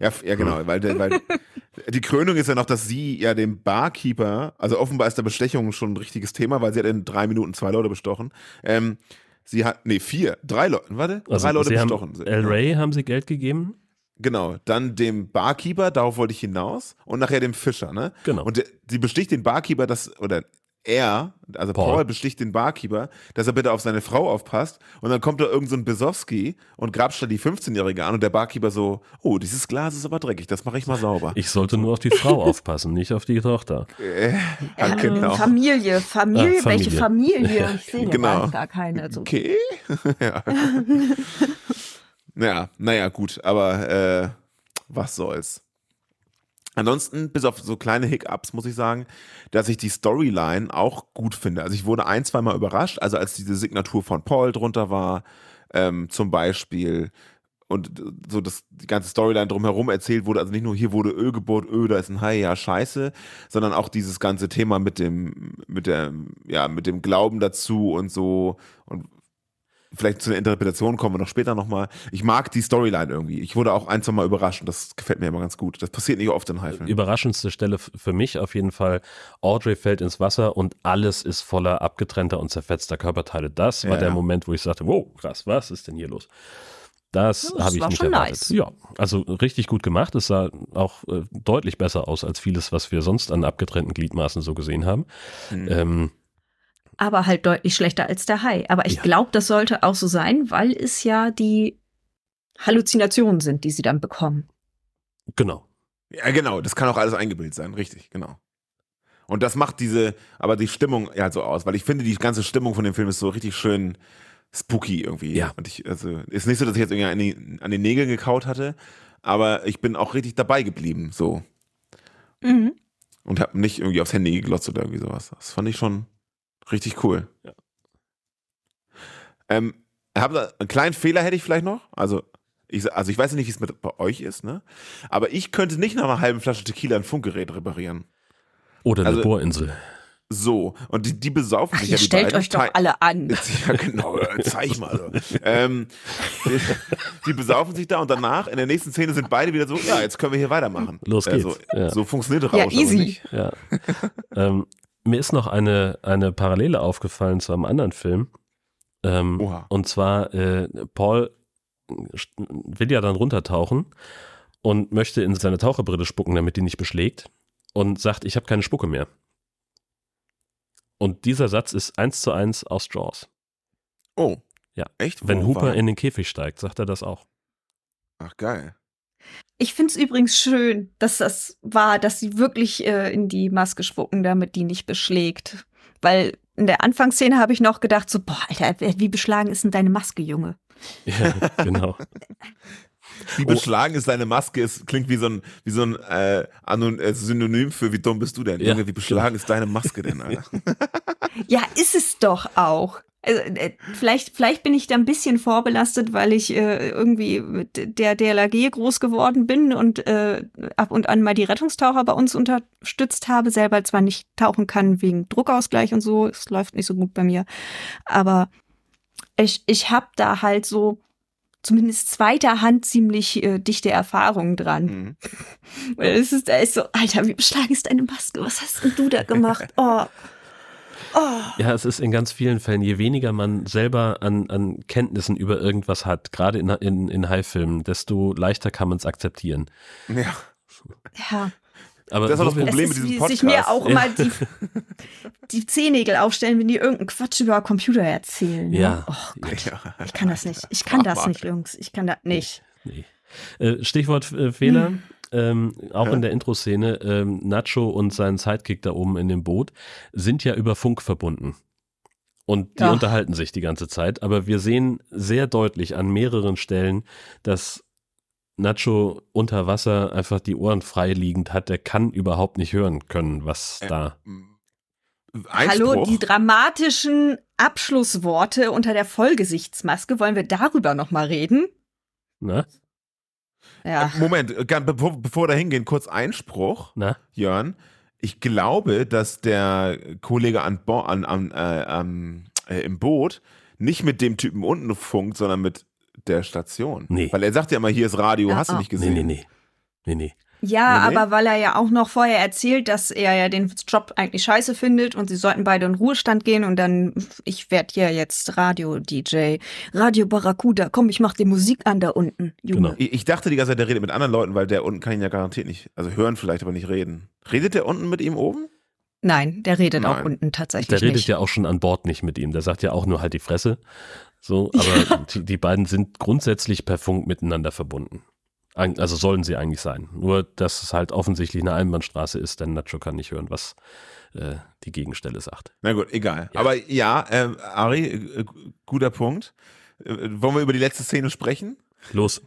Ja, ja genau, weil, weil die Krönung ist ja noch, dass sie ja dem Barkeeper, also offenbar ist der Bestechung schon ein richtiges Thema, weil sie hat in drei Minuten zwei Leute bestochen. Ähm, sie hat, nee, vier, drei Leute, warte, also drei Leute sie bestochen. haben El Rey haben sie Geld gegeben. Genau, dann dem Barkeeper, darauf wollte ich hinaus, und nachher dem Fischer, ne? Genau. Und sie besticht den Barkeeper, dass, oder er, also Paul. Paul. besticht den Barkeeper, dass er bitte auf seine Frau aufpasst. Und dann kommt da irgend so ein Besowski und grapscht da die 15-Jährige an und der Barkeeper so, oh, dieses Glas ist aber dreckig, das mache ich mal sauber. Ich sollte nur auf die Frau aufpassen, nicht auf die Tochter. äh, Ähm, genau. Familie, Familie, Ah, welche Familie. Familie? Ich sehe Genau. genau. gar keine. So. Okay. ja. ja, naja, gut, aber äh, was soll's. Ansonsten, bis auf so kleine Hiccups, muss ich sagen, dass ich die Storyline auch gut finde. Also ich wurde ein, zweimal überrascht, also als diese Signatur von Paul drunter war, ähm, zum Beispiel, und so das, die ganze Storyline drumherum erzählt wurde, also nicht nur hier wurde Öl gebohrt, Öl, da ist ein Hai, ja, scheiße, sondern auch dieses ganze Thema mit dem, mit der, ja, mit dem Glauben dazu und so und vielleicht zu einer Interpretation kommen wir noch später nochmal. Ich mag die Storyline irgendwie. Ich wurde auch ein, zwei Mal überrascht und das gefällt mir immer ganz gut. Das passiert nicht oft in Haifilmen. Überraschendste Stelle für mich auf jeden Fall. Audrey fällt ins Wasser und alles ist voller abgetrennter und zerfetzter Körperteile. Das war Ja, der ja. Moment, wo ich sagte, wow, krass, was ist denn hier los? Das Ja, das habe ich war nicht schon erwartet. nice. Ja, also richtig gut gemacht. Es sah auch äh, deutlich besser aus als vieles, was wir sonst an abgetrennten Gliedmaßen so gesehen haben. Mhm. Ähm, Aber halt deutlich schlechter als der Hai. Aber ich Ja. glaube, das sollte auch so sein, weil es ja die Halluzinationen sind, die sie dann bekommen. genau. Ja, genau. Das kann auch alles eingebildet sein. Richtig, genau. Und das macht diese, aber die Stimmung ja so aus, weil ich finde, die ganze Stimmung von dem Film ist so richtig schön spooky irgendwie. Ja. Und ich, also, ist nicht so, dass ich jetzt irgendwie an, die, an den Nägeln gekaut hatte, aber ich bin auch richtig dabei geblieben, so. Mhm. Und habe nicht irgendwie aufs Handy geglotzt oder irgendwie sowas. Das fand ich schon richtig cool. Ja. Ähm, hab da, einen kleinen Fehler hätte ich vielleicht noch. Also ich, also ich weiß ja nicht, wie es mit bei euch ist, ne? Aber ich könnte nicht nach einer halben Flasche Tequila ein Funkgerät reparieren. Oder eine Also- Bohrinsel. So. Und die, die besaufen Ach, sich ihr ja die stellt beiden. euch doch alle an. Ja, genau, zeig mal. Ähm, die, die besaufen sich da und danach, in der nächsten Szene sind beide wieder so, ja, jetzt können wir hier weitermachen. Los Äh, geht's. so, Ja. so funktioniert Rausch Ja, easy. nicht. Ja. ähm, mir ist noch eine, eine Parallele aufgefallen zu einem anderen Film. Ähm, Oha. und zwar, äh, Paul will ja dann runtertauchen und möchte in seine Taucherbrille spucken, damit die nicht beschlägt. Und sagt, ich habe keine Spucke mehr. Und dieser Satz ist eins zu eins aus Jaws. Oh. Ja. Echt? Wenn Wo Hooper war- in den Käfig steigt, sagt er das auch. Ach, geil. Ich finde es übrigens schön, dass das war, dass sie wirklich äh, in die Maske spucken, damit die nicht beschlägt. Weil in der Anfangsszene habe ich noch gedacht, so, boah, Alter, wie beschlagen ist denn deine Maske, Junge? Ja, genau. Wie beschlagen ist deine Maske? Es klingt wie so ein, wie so ein äh, Anon äh, Synonym für wie dumm bist du denn? Ja, Junge, wie beschlagen ist deine Maske denn, Alter? Ja, ist es doch auch. Also, äh, vielleicht, vielleicht bin ich da ein bisschen vorbelastet, weil ich äh, irgendwie mit der DLRG groß geworden bin und äh, ab und an mal die Rettungstaucher bei uns unterstützt habe. Selber zwar nicht tauchen kann wegen Druckausgleich und so, es läuft nicht so gut bei mir. Aber ich, ich habe da halt so zumindest zweiter Hand ziemlich äh, dichte Erfahrungen dran. Mhm. Es ist, da ist so, Alter, wie beschlagen ist deine Maske? Was hast denn du da gemacht? Oh. Oh. Ja, es ist in ganz vielen Fällen, je weniger man selber an, an Kenntnissen über irgendwas hat, gerade in, in, in High-Filmen, desto leichter kann man es akzeptieren. Ja. Ja. Aber Das ist auch das Problem mit diesem Podcast. sich mir auch immer die, die Zehennägel aufstellen, wenn die irgendeinen Quatsch über Computer erzählen. ne? Ja. Och Gott, ich kann das nicht. Ich kann das nicht, Jungs. Ich kann das nicht. Nee. Äh, Stichwort äh, Fehler. Hm. Ähm, auch in der Intro-Szene, ähm, Nacho und sein Sidekick da oben in dem Boot sind ja über Funk verbunden. Und die Ja. unterhalten sich die ganze Zeit, aber wir sehen sehr deutlich an mehreren Stellen, dass Nacho unter Wasser einfach die Ohren frei liegend hat. Der kann überhaupt nicht hören können, was Äh, da. Einspruch? Hallo, die dramatischen Abschlussworte unter der Vollgesichtsmaske. Wollen wir darüber noch mal reden? Na? Ja. Äh, Moment, äh, bevor, bevor wir da hingehen, kurz Einspruch, Na? Jörn. Ich glaube, dass der Kollege an, Bo an, an, äh, äh, im Boot nicht mit dem Typen unten funkt, sondern mit der Station. Nee. Weil er sagt ja immer, hier ist Radio, Ja, hast du ah. nicht Nee, gesehen? nee, nee. Nee, nee. Ja, Nee, nee. aber weil er ja auch noch vorher erzählt, dass er ja den Job eigentlich scheiße findet und sie sollten beide in Ruhestand gehen und dann, ich werde hier jetzt Radio-DJ, Radio Barracuda, komm, ich mach die Musik an da unten, Junge. Genau. Ich, ich dachte die ganze Zeit, der redet mit anderen Leuten, weil der unten kann ihn ja garantiert nicht, also hören vielleicht, aber nicht reden. Redet der unten mit ihm oben? Nein, der redet auch Nein. unten tatsächlich Der redet nicht. ja auch schon an Bord nicht mit ihm. Der sagt ja auch nur halt die Fresse. So, aber die, die beiden sind grundsätzlich per Funk miteinander verbunden. Also sollen sie eigentlich sein. Nur, dass es halt offensichtlich eine Einbahnstraße ist, denn Nacho kann nicht hören, was äh, die Gegenstelle sagt. Na gut, egal. Ja. Aber ja, ähm, Ari, äh, guter Punkt. Äh, wollen wir über die letzte Szene sprechen? Los.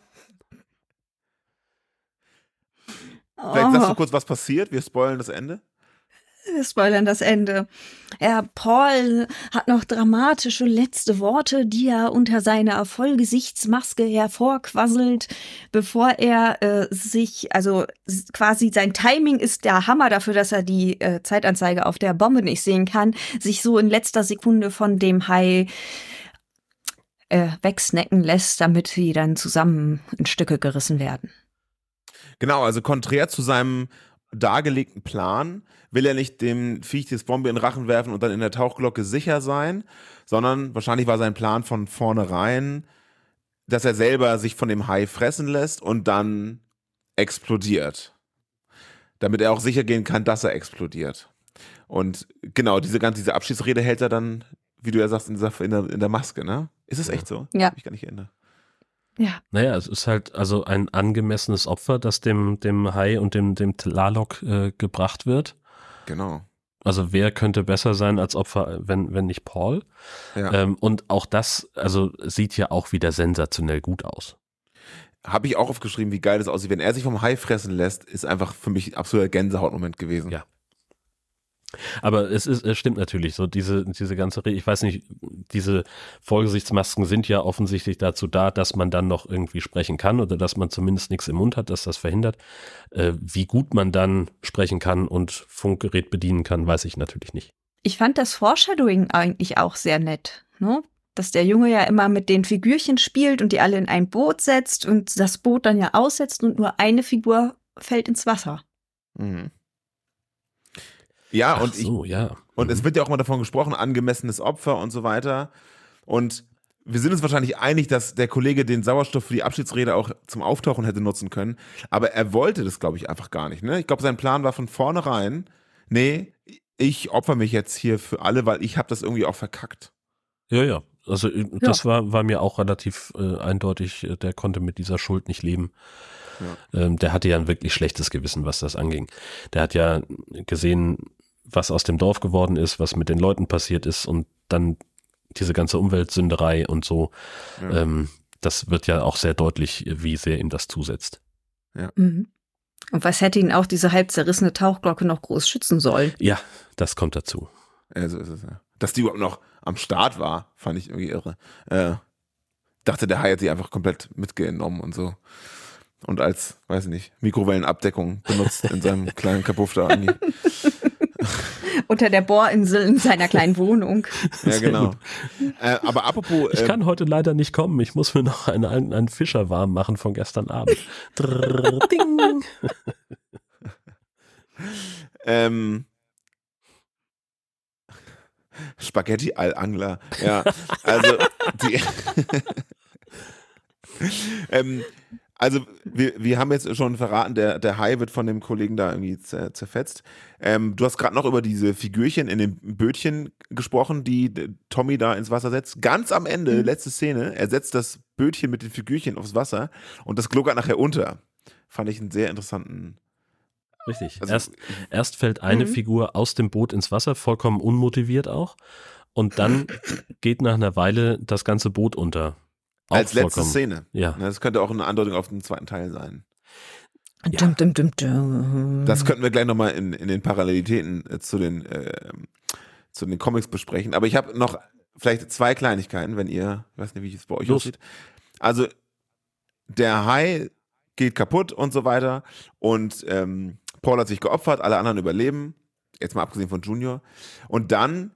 Vielleicht sagst du Oh, kurz, was passiert. Wir spoilen das Ende. Wir spoilern das Ende. Ja, Paul hat noch dramatische letzte Worte, die er unter seiner Vollgesichtsmaske hervorquasselt, bevor er äh, sich, also quasi sein Timing ist der Hammer dafür, dass er die äh, Zeitanzeige auf der Bombe nicht sehen kann, sich so in letzter Sekunde von dem Hai äh, wegsnacken lässt, damit sie dann zusammen in Stücke gerissen werden. Genau, also konträr zu seinem dargelegten Plan will er nicht dem Viech das Bombe in den Rachen werfen und dann in der Tauchglocke sicher sein, sondern wahrscheinlich war sein Plan von vornherein, dass er selber sich von dem Hai fressen lässt und dann explodiert. Damit er auch sicher gehen kann, dass er explodiert. Und genau, diese ganze diese Abschiedsrede hält er dann, wie du ja sagst, in, dieser, in, der, in der Maske, ne? Ist es echt so? Ja. Hab Ich gar nicht erinnern. Ja. Naja, es ist halt also ein angemessenes Opfer, das dem, dem Hai und dem, dem Tlalok äh, gebracht wird. Genau. Also wer könnte besser sein als Opfer, wenn, wenn nicht Paul? Ja. Ähm, und auch das, also sieht ja auch wieder sensationell gut aus. Habe ich auch aufgeschrieben, wie geil das aussieht. Wenn er sich vom Hai fressen lässt, ist einfach für mich ein absoluter Gänsehautmoment gewesen. Ja. Aber es ist, es stimmt natürlich, so diese, diese ganze, ich weiß nicht, diese Vollgesichtsmasken sind ja offensichtlich dazu da, dass man dann noch irgendwie sprechen kann oder dass man zumindest nichts im Mund hat, dass das verhindert. Äh, wie gut man dann sprechen kann und Funkgerät bedienen kann, weiß ich natürlich nicht. Ich fand das Foreshadowing eigentlich auch sehr nett, ne? Dass der Junge ja immer mit den Figürchen spielt und die alle in ein Boot setzt und das Boot dann ja aussetzt und nur eine Figur fällt ins Wasser. Mhm. Ja, Ach und, ich, so, ja. und Mhm. es wird ja auch mal davon gesprochen, angemessenes Opfer und so weiter. Und wir sind uns wahrscheinlich einig, dass der Kollege den Sauerstoff für die Abschiedsrede auch zum Auftauchen hätte nutzen können. Aber er wollte das, glaube ich, einfach gar nicht. Ne? Ich glaube, sein Plan war von vornherein, nee, ich opfer mich jetzt hier für alle, weil ich habe das irgendwie auch verkackt. Ja, ja. Also äh, das war, war mir auch relativ äh, eindeutig, äh, der konnte mit dieser Schuld nicht leben. Ähm, der hatte ja ein wirklich schlechtes Gewissen, was das anging. Der hat ja gesehen, was aus dem Dorf geworden ist, was mit den Leuten passiert ist und dann diese ganze Umweltsünderei und so. Ja. Ähm, das wird ja auch sehr deutlich, wie sehr ihm das zusetzt. Mhm. Und was hätte ihn auch diese halb zerrissene Tauchglocke noch groß schützen sollen? Ja, das kommt dazu. Ja, so ist es, ja. Dass die überhaupt noch am Start war, fand ich irgendwie irre. Äh, dachte, der Hai hat sie einfach komplett mitgenommen und so. Und als, weiß ich nicht, Mikrowellenabdeckung benutzt in seinem kleinen Kapuff da. irgendwie. Unter der Bohrinsel in seiner kleinen Wohnung. Ja, Sehr genau. Äh, aber apropos, Ich äh, kann heute leider nicht kommen. Ich muss mir noch einen, einen, einen Fischer warm machen von gestern Abend. Drrr, ding. ähm, Spaghetti al Angler. Ja, also die. ähm, also wir, wir haben jetzt schon verraten, der, der Hai wird von dem Kollegen da irgendwie zer, zerfetzt. Ähm, du hast gerade noch über diese Figürchen in dem Bötchen gesprochen, die Tommy da ins Wasser setzt. Ganz am Ende, Mhm. letzte Szene, er setzt das Bötchen mit den Figürchen aufs Wasser und das gluckert nachher unter. Fand ich einen sehr interessanten. Richtig. Also, erst, erst fällt eine Mhm. Figur aus dem Boot ins Wasser, vollkommen unmotiviert auch. Und dann geht nach einer Weile das ganze Boot unter. Auch als letzte vollkommen. Szene. Ja. Ne, Das könnte auch eine Andeutung auf den zweiten Teil sein. Ja. Dum, dum, dum, dum. Das könnten wir gleich nochmal in, in den Parallelitäten äh, zu, den, äh, zu den Comics besprechen. Aber ich habe noch vielleicht zwei Kleinigkeiten, wenn ihr, ich weiß nicht, wie es bei euch Los. aussieht. Also, der Hai geht kaputt und so weiter. Und ähm, Paul hat sich geopfert, alle anderen überleben. Jetzt mal abgesehen von Junior. Und dann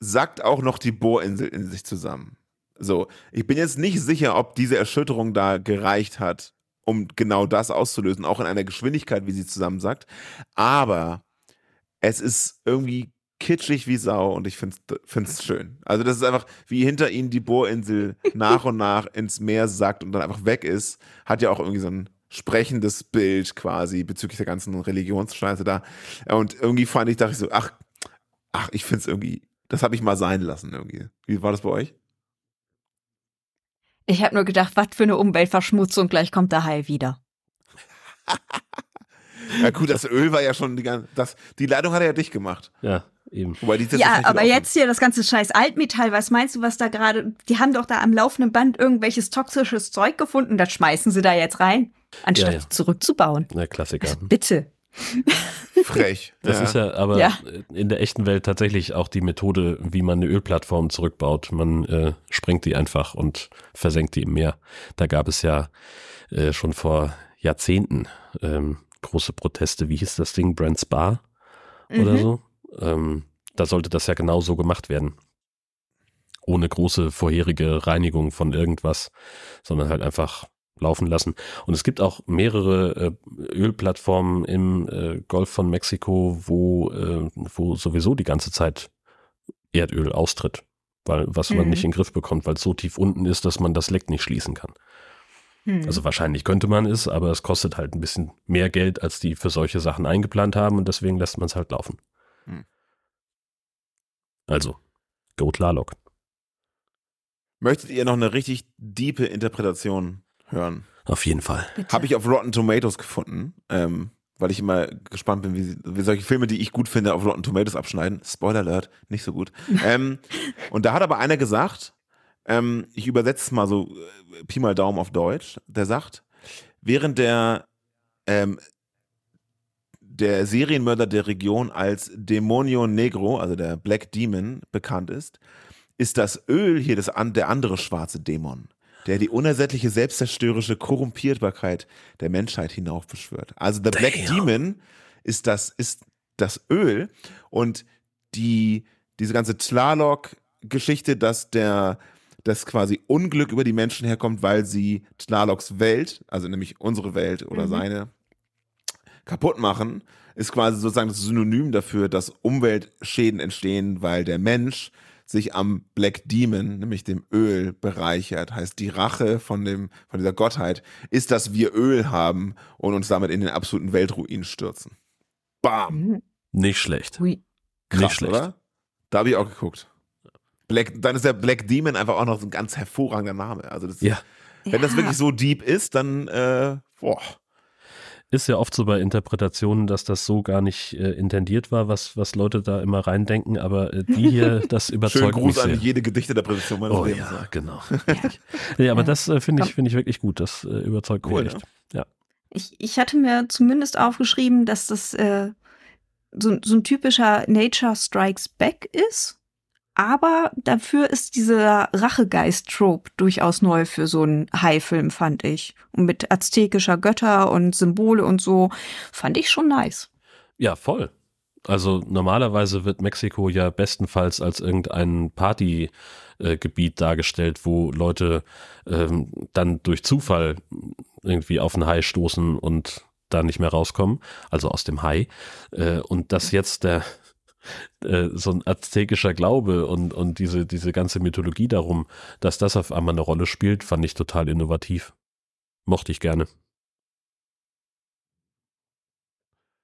sackt auch noch die Bohrinsel in sich zusammen. So, ich bin jetzt nicht sicher, ob diese Erschütterung da gereicht hat, um genau das auszulösen, auch in einer Geschwindigkeit, wie sie zusammensackt. Aber es ist irgendwie kitschig wie Sau und ich finde es schön. Also das ist einfach, wie hinter ihnen die Bohrinsel nach und nach ins Meer sackt und dann einfach weg ist, hat ja auch irgendwie so ein sprechendes Bild quasi bezüglich der ganzen Religionsscheiße da. Und irgendwie fand ich, dachte ich so, ach, ach, ich finde es irgendwie, das habe ich mal sein lassen irgendwie. Wie war das bei euch? Ich habe nur gedacht, was für eine Umweltverschmutzung, gleich kommt der Hai wieder. Ja gut, das Öl war ja schon die ganze, das, die Leitung hat er ja dicht gemacht. Ja, eben. Wobei die Ja, aber jetzt hier das ganze scheiß Altmetall, was meinst du, was da gerade, die haben doch da am laufenden Band irgendwelches toxisches Zeug gefunden, das schmeißen sie da jetzt rein, anstatt Ja, ja. zurückzubauen. Der Klassiker. Also bitte. Frech. Das ja. ist ja aber Ja. in der echten Welt tatsächlich auch die Methode, wie man eine Ölplattform zurückbaut. Man äh, sprengt die einfach und versenkt die im Meer. Da gab es ja äh, schon vor Jahrzehnten ähm, große Proteste. Wie hieß das Ding? Brand Spa oder Mhm. so? Ähm, da sollte das ja genau so gemacht werden. Ohne große vorherige Reinigung von irgendwas, sondern halt einfach laufen lassen. Und es gibt auch mehrere äh, Ölplattformen im äh, Golf von Mexiko, wo, äh, wo sowieso die ganze Zeit Erdöl austritt, weil was man Mhm. nicht in den Griff bekommt, weil es so tief unten ist, dass man das Leck nicht schließen kann. Hm. Also wahrscheinlich könnte man es, aber es kostet halt ein bisschen mehr Geld, als die für solche Sachen eingeplant haben und deswegen lässt man es halt laufen. Hm. Also, go Tlaloc. Möchtet ihr noch eine richtig diepe Interpretation hören? Auf jeden Fall. Habe ich auf Rotten Tomatoes gefunden, ähm, weil ich immer gespannt bin, wie, wie solche Filme, die ich gut finde, auf Rotten Tomatoes abschneiden. Spoiler Alert, nicht so gut. ähm, und da hat aber einer gesagt, ähm, ich übersetze es mal so äh, Pi mal Daumen auf Deutsch, der sagt, während der ähm, der Serienmörder der Region als Demonio Negro, also der Black Demon, bekannt ist, ist das Öl hier das, der andere schwarze Dämon, der die unersättliche selbstzerstörerische Korrumpierbarkeit der Menschheit hinaufbeschwört. Also der Black Damn. Demon ist das, ist das Öl und die, diese ganze Tlaloc-Geschichte, dass der dass quasi Unglück über die Menschen herkommt, weil sie Tlalocs Welt, also nämlich unsere Welt oder Mhm. seine, kaputt machen, ist quasi sozusagen das Synonym dafür, dass Umweltschäden entstehen, weil der Mensch sich am Black Demon, nämlich dem Öl, bereichert. Heißt, die Rache von, dem, von dieser Gottheit ist, dass wir Öl haben und uns damit in den absoluten Weltruin stürzen. Bam! Hm. Nicht schlecht. Hui. Krass, Nicht schlecht. oder? Da habe ich auch geguckt. Black, dann ist der Black Demon einfach auch noch so ein ganz hervorragender Name. Also das, Ja. wenn das Ja. wirklich so deep ist, dann äh, boah. Ist ja oft so bei Interpretationen, dass das so gar nicht äh, intendiert war, was, was Leute da immer reindenken, aber äh, die hier, das überzeugt Schönen Gruß mich sehr. an jede Gedichteinterpretation meines Oh Lebens. ja, genau. nee, aber das äh, finde ich, finde ich wirklich gut. Das äh, überzeugt Cool, mich echt. Ja. Ich, ich hatte mir zumindest aufgeschrieben, dass das äh, so, so ein typischer Nature Strikes Back ist. Aber dafür ist dieser Rachegeist-Trope durchaus neu für so einen Hai-Film, fand ich. Und mit aztekischer Götter und Symbole und so fand ich schon nice. Ja, voll. Also normalerweise wird Mexiko ja bestenfalls als irgendein Partygebiet dargestellt, wo Leute ähm, dann durch Zufall irgendwie auf einen Hai stoßen und da nicht mehr rauskommen, also aus dem Hai. Äh, und dass jetzt der äh, so ein aztekischer Glaube und, und diese, diese ganze Mythologie darum, dass das auf einmal eine Rolle spielt, fand ich total innovativ. Mochte ich gerne.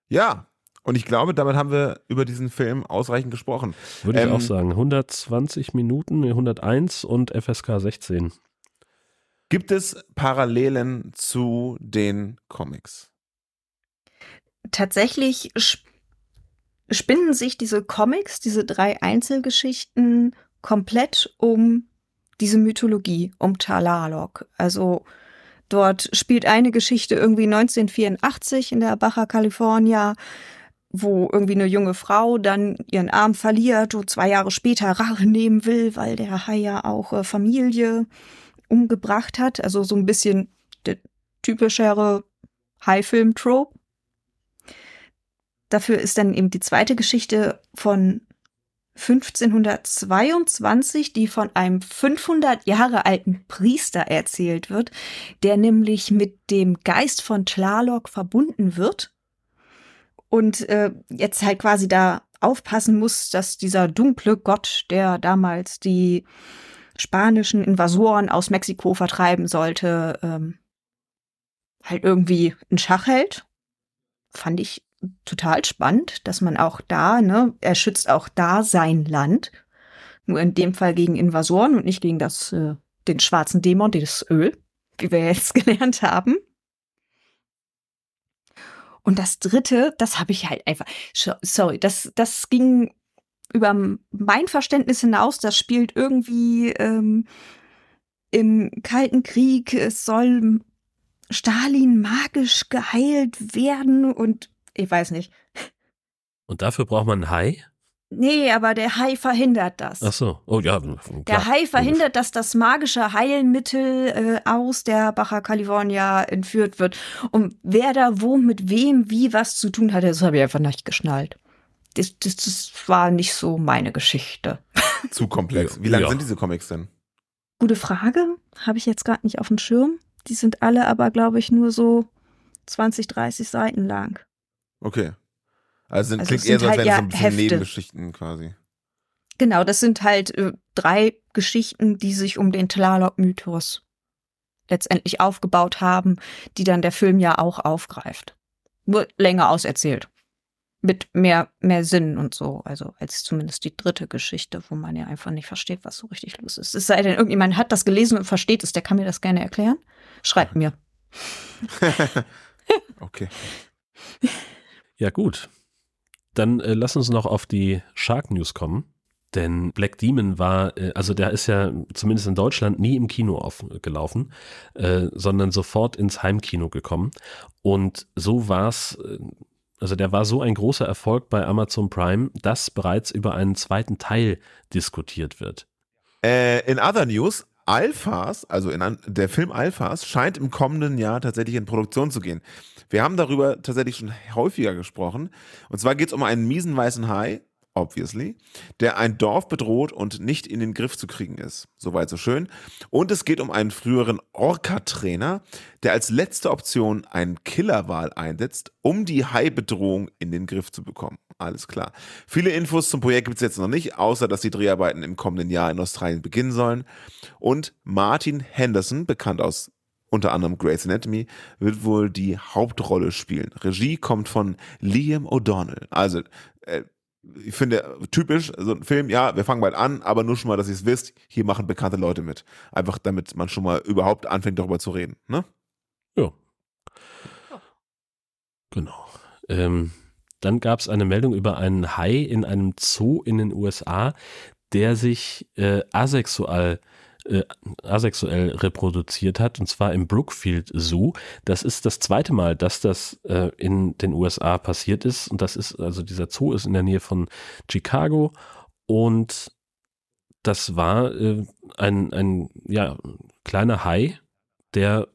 Ja, und ich glaube, damit haben wir über diesen Film ausreichend gesprochen. Würde ich Ähm, auch sagen. 120 Minuten, nee, 101 und FSK 16. Gibt es Parallelen zu den Comics? Tatsächlich spinnen sich diese Comics, diese drei Einzelgeschichten, komplett um diese Mythologie, um Talalok. Also dort spielt eine Geschichte irgendwie 1984 in der Baja California, wo irgendwie eine junge Frau dann ihren Arm verliert und zwei Jahre später Rache nehmen will, weil der Hai ja auch äh, Familie umgebracht hat. Also so ein bisschen der typischere Hai-Film-Trope. Dafür ist dann eben die zweite Geschichte von 1522, die von einem 500 Jahre alten Priester erzählt wird, der nämlich mit dem Geist von Tlaloc verbunden wird und äh, jetzt halt quasi da aufpassen muss, dass dieser dunkle Gott, der damals die spanischen Invasoren aus Mexiko vertreiben sollte, ähm, halt irgendwie in Schach hält. Fand ich total spannend, dass man auch da, ne, er schützt auch da sein Land. Nur in dem Fall gegen Invasoren und nicht gegen das, äh, den schwarzen Dämon, das Öl, wie wir jetzt gelernt haben. Und das dritte, das habe ich halt einfach, sorry, das, das ging über mein Verständnis hinaus. Das spielt irgendwie ähm, im Kalten Krieg. Es soll Stalin magisch geheilt werden und ich weiß nicht. Und dafür braucht man einen Hai? Nee, aber der Hai verhindert das. Ach so. Oh ja, Der klar. Hai verhindert, dass das magische Heilmittel äh, aus der Baja California entführt wird. Und wer da wo mit wem wie was zu tun hatte, das habe ich einfach nicht geschnallt. Das, das, das war nicht so meine Geschichte. Zu komplex. Wie lang Ja. sind diese Comics denn? Gute Frage. Habe ich jetzt gerade nicht auf dem Schirm. Die sind alle aber, glaube ich, nur so 20, 30 Seiten lang. Okay. Also, sind, Also klingt eher so, als halt wären so ja ein bisschen Hefte. Nebengeschichten quasi. Genau, das sind halt äh, drei Geschichten, die sich um den Tlaloc-Mythos letztendlich aufgebaut haben, die dann der Film ja auch aufgreift. Nur länger auserzählt. Mit mehr, mehr Sinn und so. Also als zumindest die dritte Geschichte, wo man ja einfach nicht versteht, was so richtig los ist. Es sei denn, irgendjemand hat das gelesen und versteht es, der kann mir das gerne erklären. Schreibt mir. Okay. Ja, gut. Dann äh, lass uns noch auf die Shark News kommen. Denn Black Demon war, äh, also der ist ja zumindest in Deutschland nie im Kino aufgelaufen, äh, sondern sofort ins Heimkino gekommen. Und so war es, äh, also der war so ein großer Erfolg bei Amazon Prime, dass bereits über einen zweiten Teil diskutiert wird. Äh, in other news, Alphas, also in der Film Alphas, scheint im kommenden Jahr tatsächlich in Produktion zu gehen. Wir haben darüber tatsächlich schon häufiger gesprochen. Und zwar geht es um einen miesen weißen Hai, obviously, der ein Dorf bedroht und nicht in den Griff zu kriegen ist. Soweit so schön. Und es geht um einen früheren Orca-Trainer, der als letzte Option einen Killerwal einsetzt, um die Hai-Bedrohung in den Griff zu bekommen. Alles klar. Viele Infos zum Projekt gibt es jetzt noch nicht, außer dass die Dreharbeiten im kommenden Jahr in Australien beginnen sollen. Und Martin Henderson, bekannt aus unter anderem Grey's Anatomy, wird wohl die Hauptrolle spielen. Regie kommt von Liam O'Donnell. Also, äh, ich finde typisch, so ein Film, ja, wir fangen bald an, aber nur schon mal, dass ihr es wisst, hier machen bekannte Leute mit. Einfach damit man schon mal überhaupt anfängt, darüber zu reden. Ne? Ja. Genau. Ähm, dann gab es eine Meldung über einen Hai in einem Zoo in den USA, der sich äh, asexual äh, asexuell reproduziert hat, und zwar im Brookfield Zoo. Das ist das zweite Mal, dass das äh, in den USA passiert ist. Und das ist, also dieser Zoo ist in der Nähe von Chicago. Und das war äh, ein, ein ja, kleiner Hai, der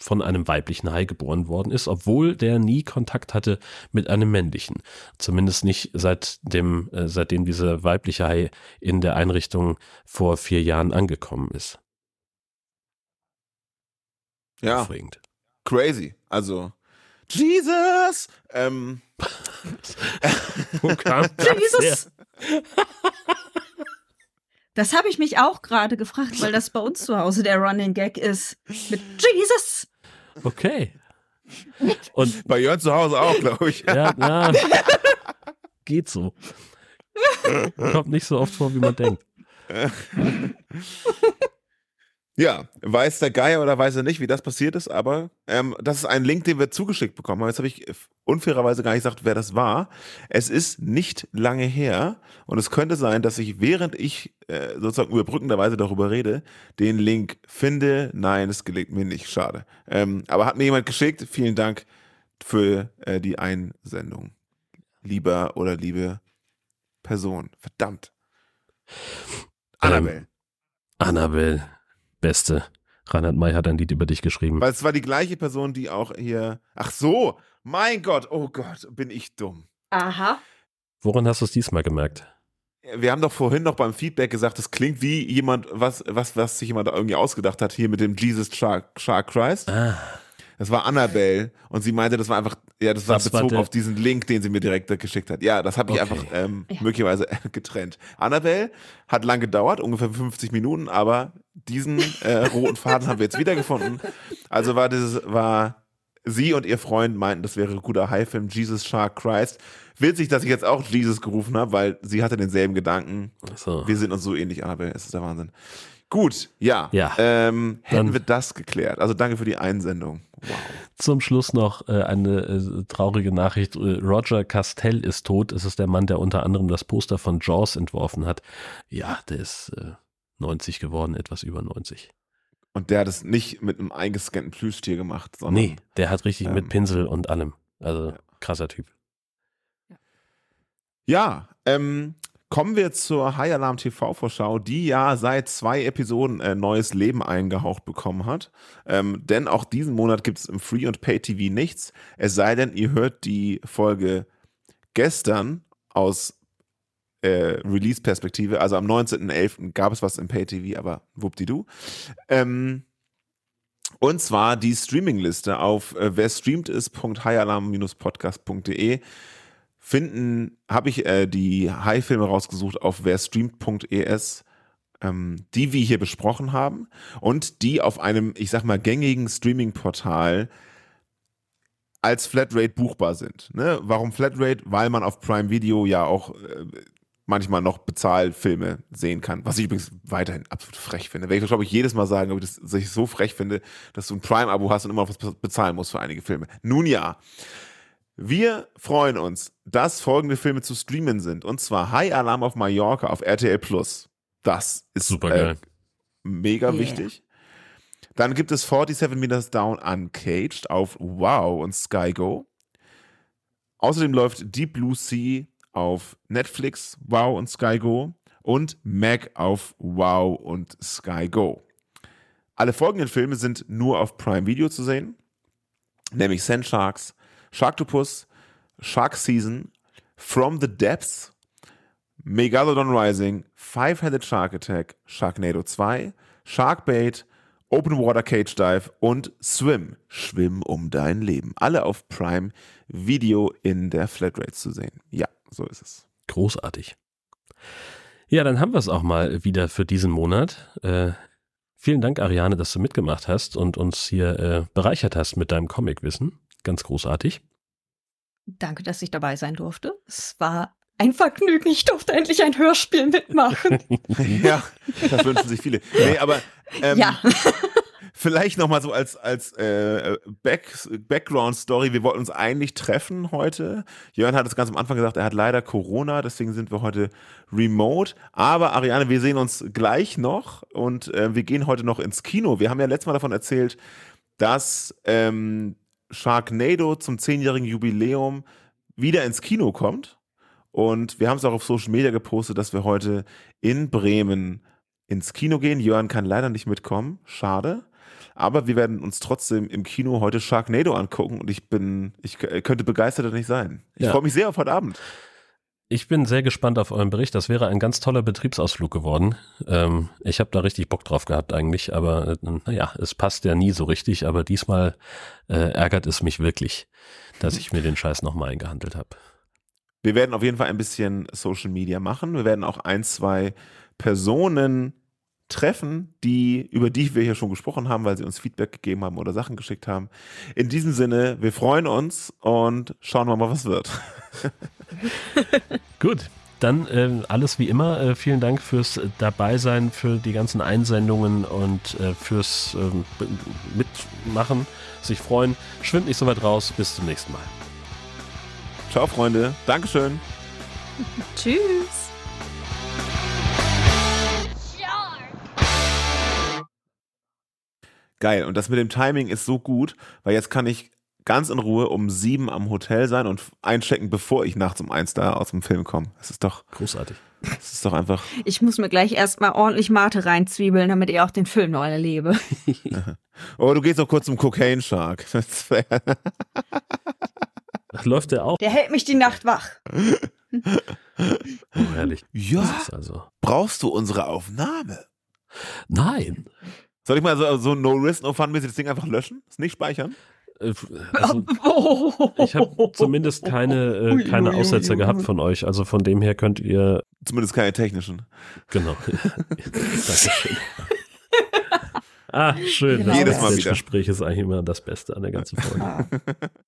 von einem weiblichen Hai geboren worden ist, obwohl der nie Kontakt hatte mit einem männlichen. Zumindest nicht seit dem, äh, seitdem dieser weibliche Hai in der Einrichtung vor vier Jahren angekommen ist. Ja, Aufregend. crazy. Also, Jesus! Ähm, Wo kam Jesus! Das habe ich mich auch gerade gefragt, weil das bei uns zu Hause der Running Gag ist. Mit Jesus! Okay. Und bei Jörn zu Hause auch, glaube ich. ja, na, geht so. Kommt nicht so oft vor, wie man denkt. Ja, weiß der Geier oder weiß er nicht, wie das passiert ist, aber ähm, das ist ein Link, den wir zugeschickt bekommen haben. Jetzt habe ich unfairerweise gar nicht gesagt, wer das war. Es ist nicht lange her und es könnte sein, dass ich, während ich äh, sozusagen überbrückenderweise darüber rede, den Link finde. Nein, es gelingt mir nicht, schade. Ähm, aber hat mir jemand geschickt. Vielen Dank für äh, die Einsendung. Lieber oder liebe Person. Verdammt. Annabelle. Annabelle, beste. Reinhard May hat ein Lied über dich geschrieben. Weil es war die gleiche Person, die auch hier. Ach so, mein Gott, oh Gott, bin ich dumm. Aha. Woran hast du es diesmal gemerkt? Wir haben doch vorhin noch beim Feedback gesagt, es klingt wie jemand, was, was, was sich jemand da irgendwie ausgedacht hat, hier mit dem Jesus Shark, Shark Christ. Ah, Das war Annabelle und sie meinte, das war einfach, ja, das war Das war bezogen der- auf diesen Link, den sie mir direkt geschickt hat. Ja, das habe ich Okay. einfach ähm, Ja. möglicherweise getrennt. Annabelle hat lang gedauert, ungefähr 50 Minuten, aber diesen äh, roten Faden haben wir jetzt wiedergefunden. Also war dieses, war sie und ihr Freund meinten, das wäre ein guter High-Film, Jesus Shark Christ. Witzig, dass ich jetzt auch Jesus gerufen habe, weil sie hatte denselben Gedanken. so. Wir sind uns so ähnlich, Annabelle, es ist der Wahnsinn. Gut, ja. Ja. Ähm, hätten Dann- wir das geklärt. Also danke für die Einsendung. Wow. Zum Schluss noch äh, eine äh, traurige Nachricht. Äh, Roger Castell ist tot. Es ist der Mann, der unter anderem das Poster von Jaws entworfen hat. Ja, der ist äh, 90 geworden, etwas über 90. Und der hat es nicht mit einem eingescannten Plüschtier gemacht, sondern. Nee, der hat richtig ähm, mit Pinsel und allem. Also Ja. krasser Typ. Ja, ähm, kommen wir zur High Alarm TV Vorschau, die ja seit zwei Episoden äh, neues Leben eingehaucht bekommen hat. Ähm, denn auch diesen Monat gibt es im Free und Pay TV nichts. Es sei denn, ihr hört die Folge gestern aus äh, Release-Perspektive. Also am 19.11. gab es was im Pay TV, aber wuppdidu. Ähm, und zwar die Streamingliste auf äh, wer streamt ist.highalarm-podcast.de finden, habe ich äh, die High-Filme rausgesucht auf werstreamt.es, ähm, die wir hier besprochen haben und die auf einem, ich sag mal, gängigen Streaming-Portal als Flatrate buchbar sind. Ne? Warum Flatrate? Weil man auf Prime Video ja auch äh, manchmal noch Bezahlfilme sehen kann, was ich übrigens weiterhin absolut frech finde. Werde ich, glaube ich, jedes Mal sagen, dass ich so frech finde, dass du ein Prime-Abo hast und immer noch was bezahlen musst für einige Filme. Nun ja. Wir freuen uns, dass folgende Filme zu streamen sind. Und zwar High Alarm auf Mallorca auf RTL Plus. Das ist Super äh, geil. mega Yeah. wichtig. Dann gibt es 47 Meters Down Uncaged auf Wow und Sky Go. Außerdem läuft Deep Blue Sea auf Netflix, Wow und Sky Go und Mac auf Wow und Sky Go. Alle folgenden Filme sind nur auf Prime Video zu sehen, nämlich Sand Sharks, Sharktopus, Shark Season, From the Depths, Megalodon Rising, Five-Headed Shark Attack, Sharknado 2, Sharkbait, Open Water Cage Dive und Swim, Schwimm um dein Leben. Alle auf Prime Video in der Flatrate zu sehen. Ja, so ist es. Großartig. Ja, dann haben wir es auch mal wieder für diesen Monat. Äh, vielen Dank, Ariane, dass du mitgemacht hast und uns hier äh, bereichert hast mit deinem Comicwissen. Ganz großartig. Danke, dass ich dabei sein durfte. Es war ein Vergnügen. Ich durfte endlich ein Hörspiel mitmachen. ja, das wünschen sich viele. Nee, aber ähm, ja. Vielleicht nochmal so als, als äh, Back, Background-Story. Wir wollten uns eigentlich treffen heute. Jörn hat es ganz am Anfang gesagt, er hat leider Corona, deswegen sind wir heute remote. Aber Ariane, wir sehen uns gleich noch und äh, wir gehen heute noch ins Kino. Wir haben ja letztes Mal davon erzählt, dass ähm, Sharknado zum zehnjährigen Jubiläum wieder ins Kino kommt. Und wir haben es auch auf Social Media gepostet, dass wir heute in Bremen ins Kino gehen. Jörn kann leider nicht mitkommen. Schade. Aber wir werden uns trotzdem im Kino heute Sharknado angucken und ich bin, ich könnte begeisterter nicht sein. Ich ja. freue mich sehr auf heute Abend. Ich bin sehr gespannt auf euren Bericht. Das wäre ein ganz toller Betriebsausflug geworden. Ähm, ich habe da richtig Bock drauf gehabt eigentlich, aber äh, naja, es passt ja nie so richtig. Aber diesmal äh, ärgert es mich wirklich, dass ich mir den Scheiß nochmal eingehandelt habe. Wir werden auf jeden Fall ein bisschen Social Media machen. Wir werden auch ein, zwei Personen treffen, die, über die wir hier schon gesprochen haben, weil sie uns Feedback gegeben haben oder Sachen geschickt haben. In diesem Sinne, wir freuen uns und schauen wir mal, was wird. Gut, dann äh, alles wie immer. Äh, vielen Dank fürs Dabeisein, für die ganzen Einsendungen und äh, fürs ähm, Mitmachen, sich freuen. Schwimmt nicht so weit raus. Bis zum nächsten Mal. Ciao, Freunde. Dankeschön. Tschüss. Geil. Und das mit dem Timing ist so gut, weil jetzt kann ich ganz in Ruhe um sieben am Hotel sein und einchecken, bevor ich nachts um eins da aus dem Film komme. Das ist doch großartig. Das ist doch einfach. Ich muss mir gleich erstmal ordentlich Mate reinzwiebeln, damit ich auch den Film noch erlebe. oh, du gehst noch kurz zum Cocaine Shark. Läuft der auch? Der hält mich die Nacht wach. oh, herrlich. Ja. Also. Brauchst du unsere Aufnahme? Nein. Soll ich mal so, so No Risk, No Fun mäßig das Ding einfach löschen? Das nicht speichern? Äh, also, ich habe zumindest keine, äh, keine Aussetzer gehabt von euch. Also von dem her könnt ihr. Zumindest keine technischen. Genau. Dankeschön. Ah, schön. Jedes Mal wieder. Das Gespräch ist eigentlich immer das Beste an der ganzen Folge.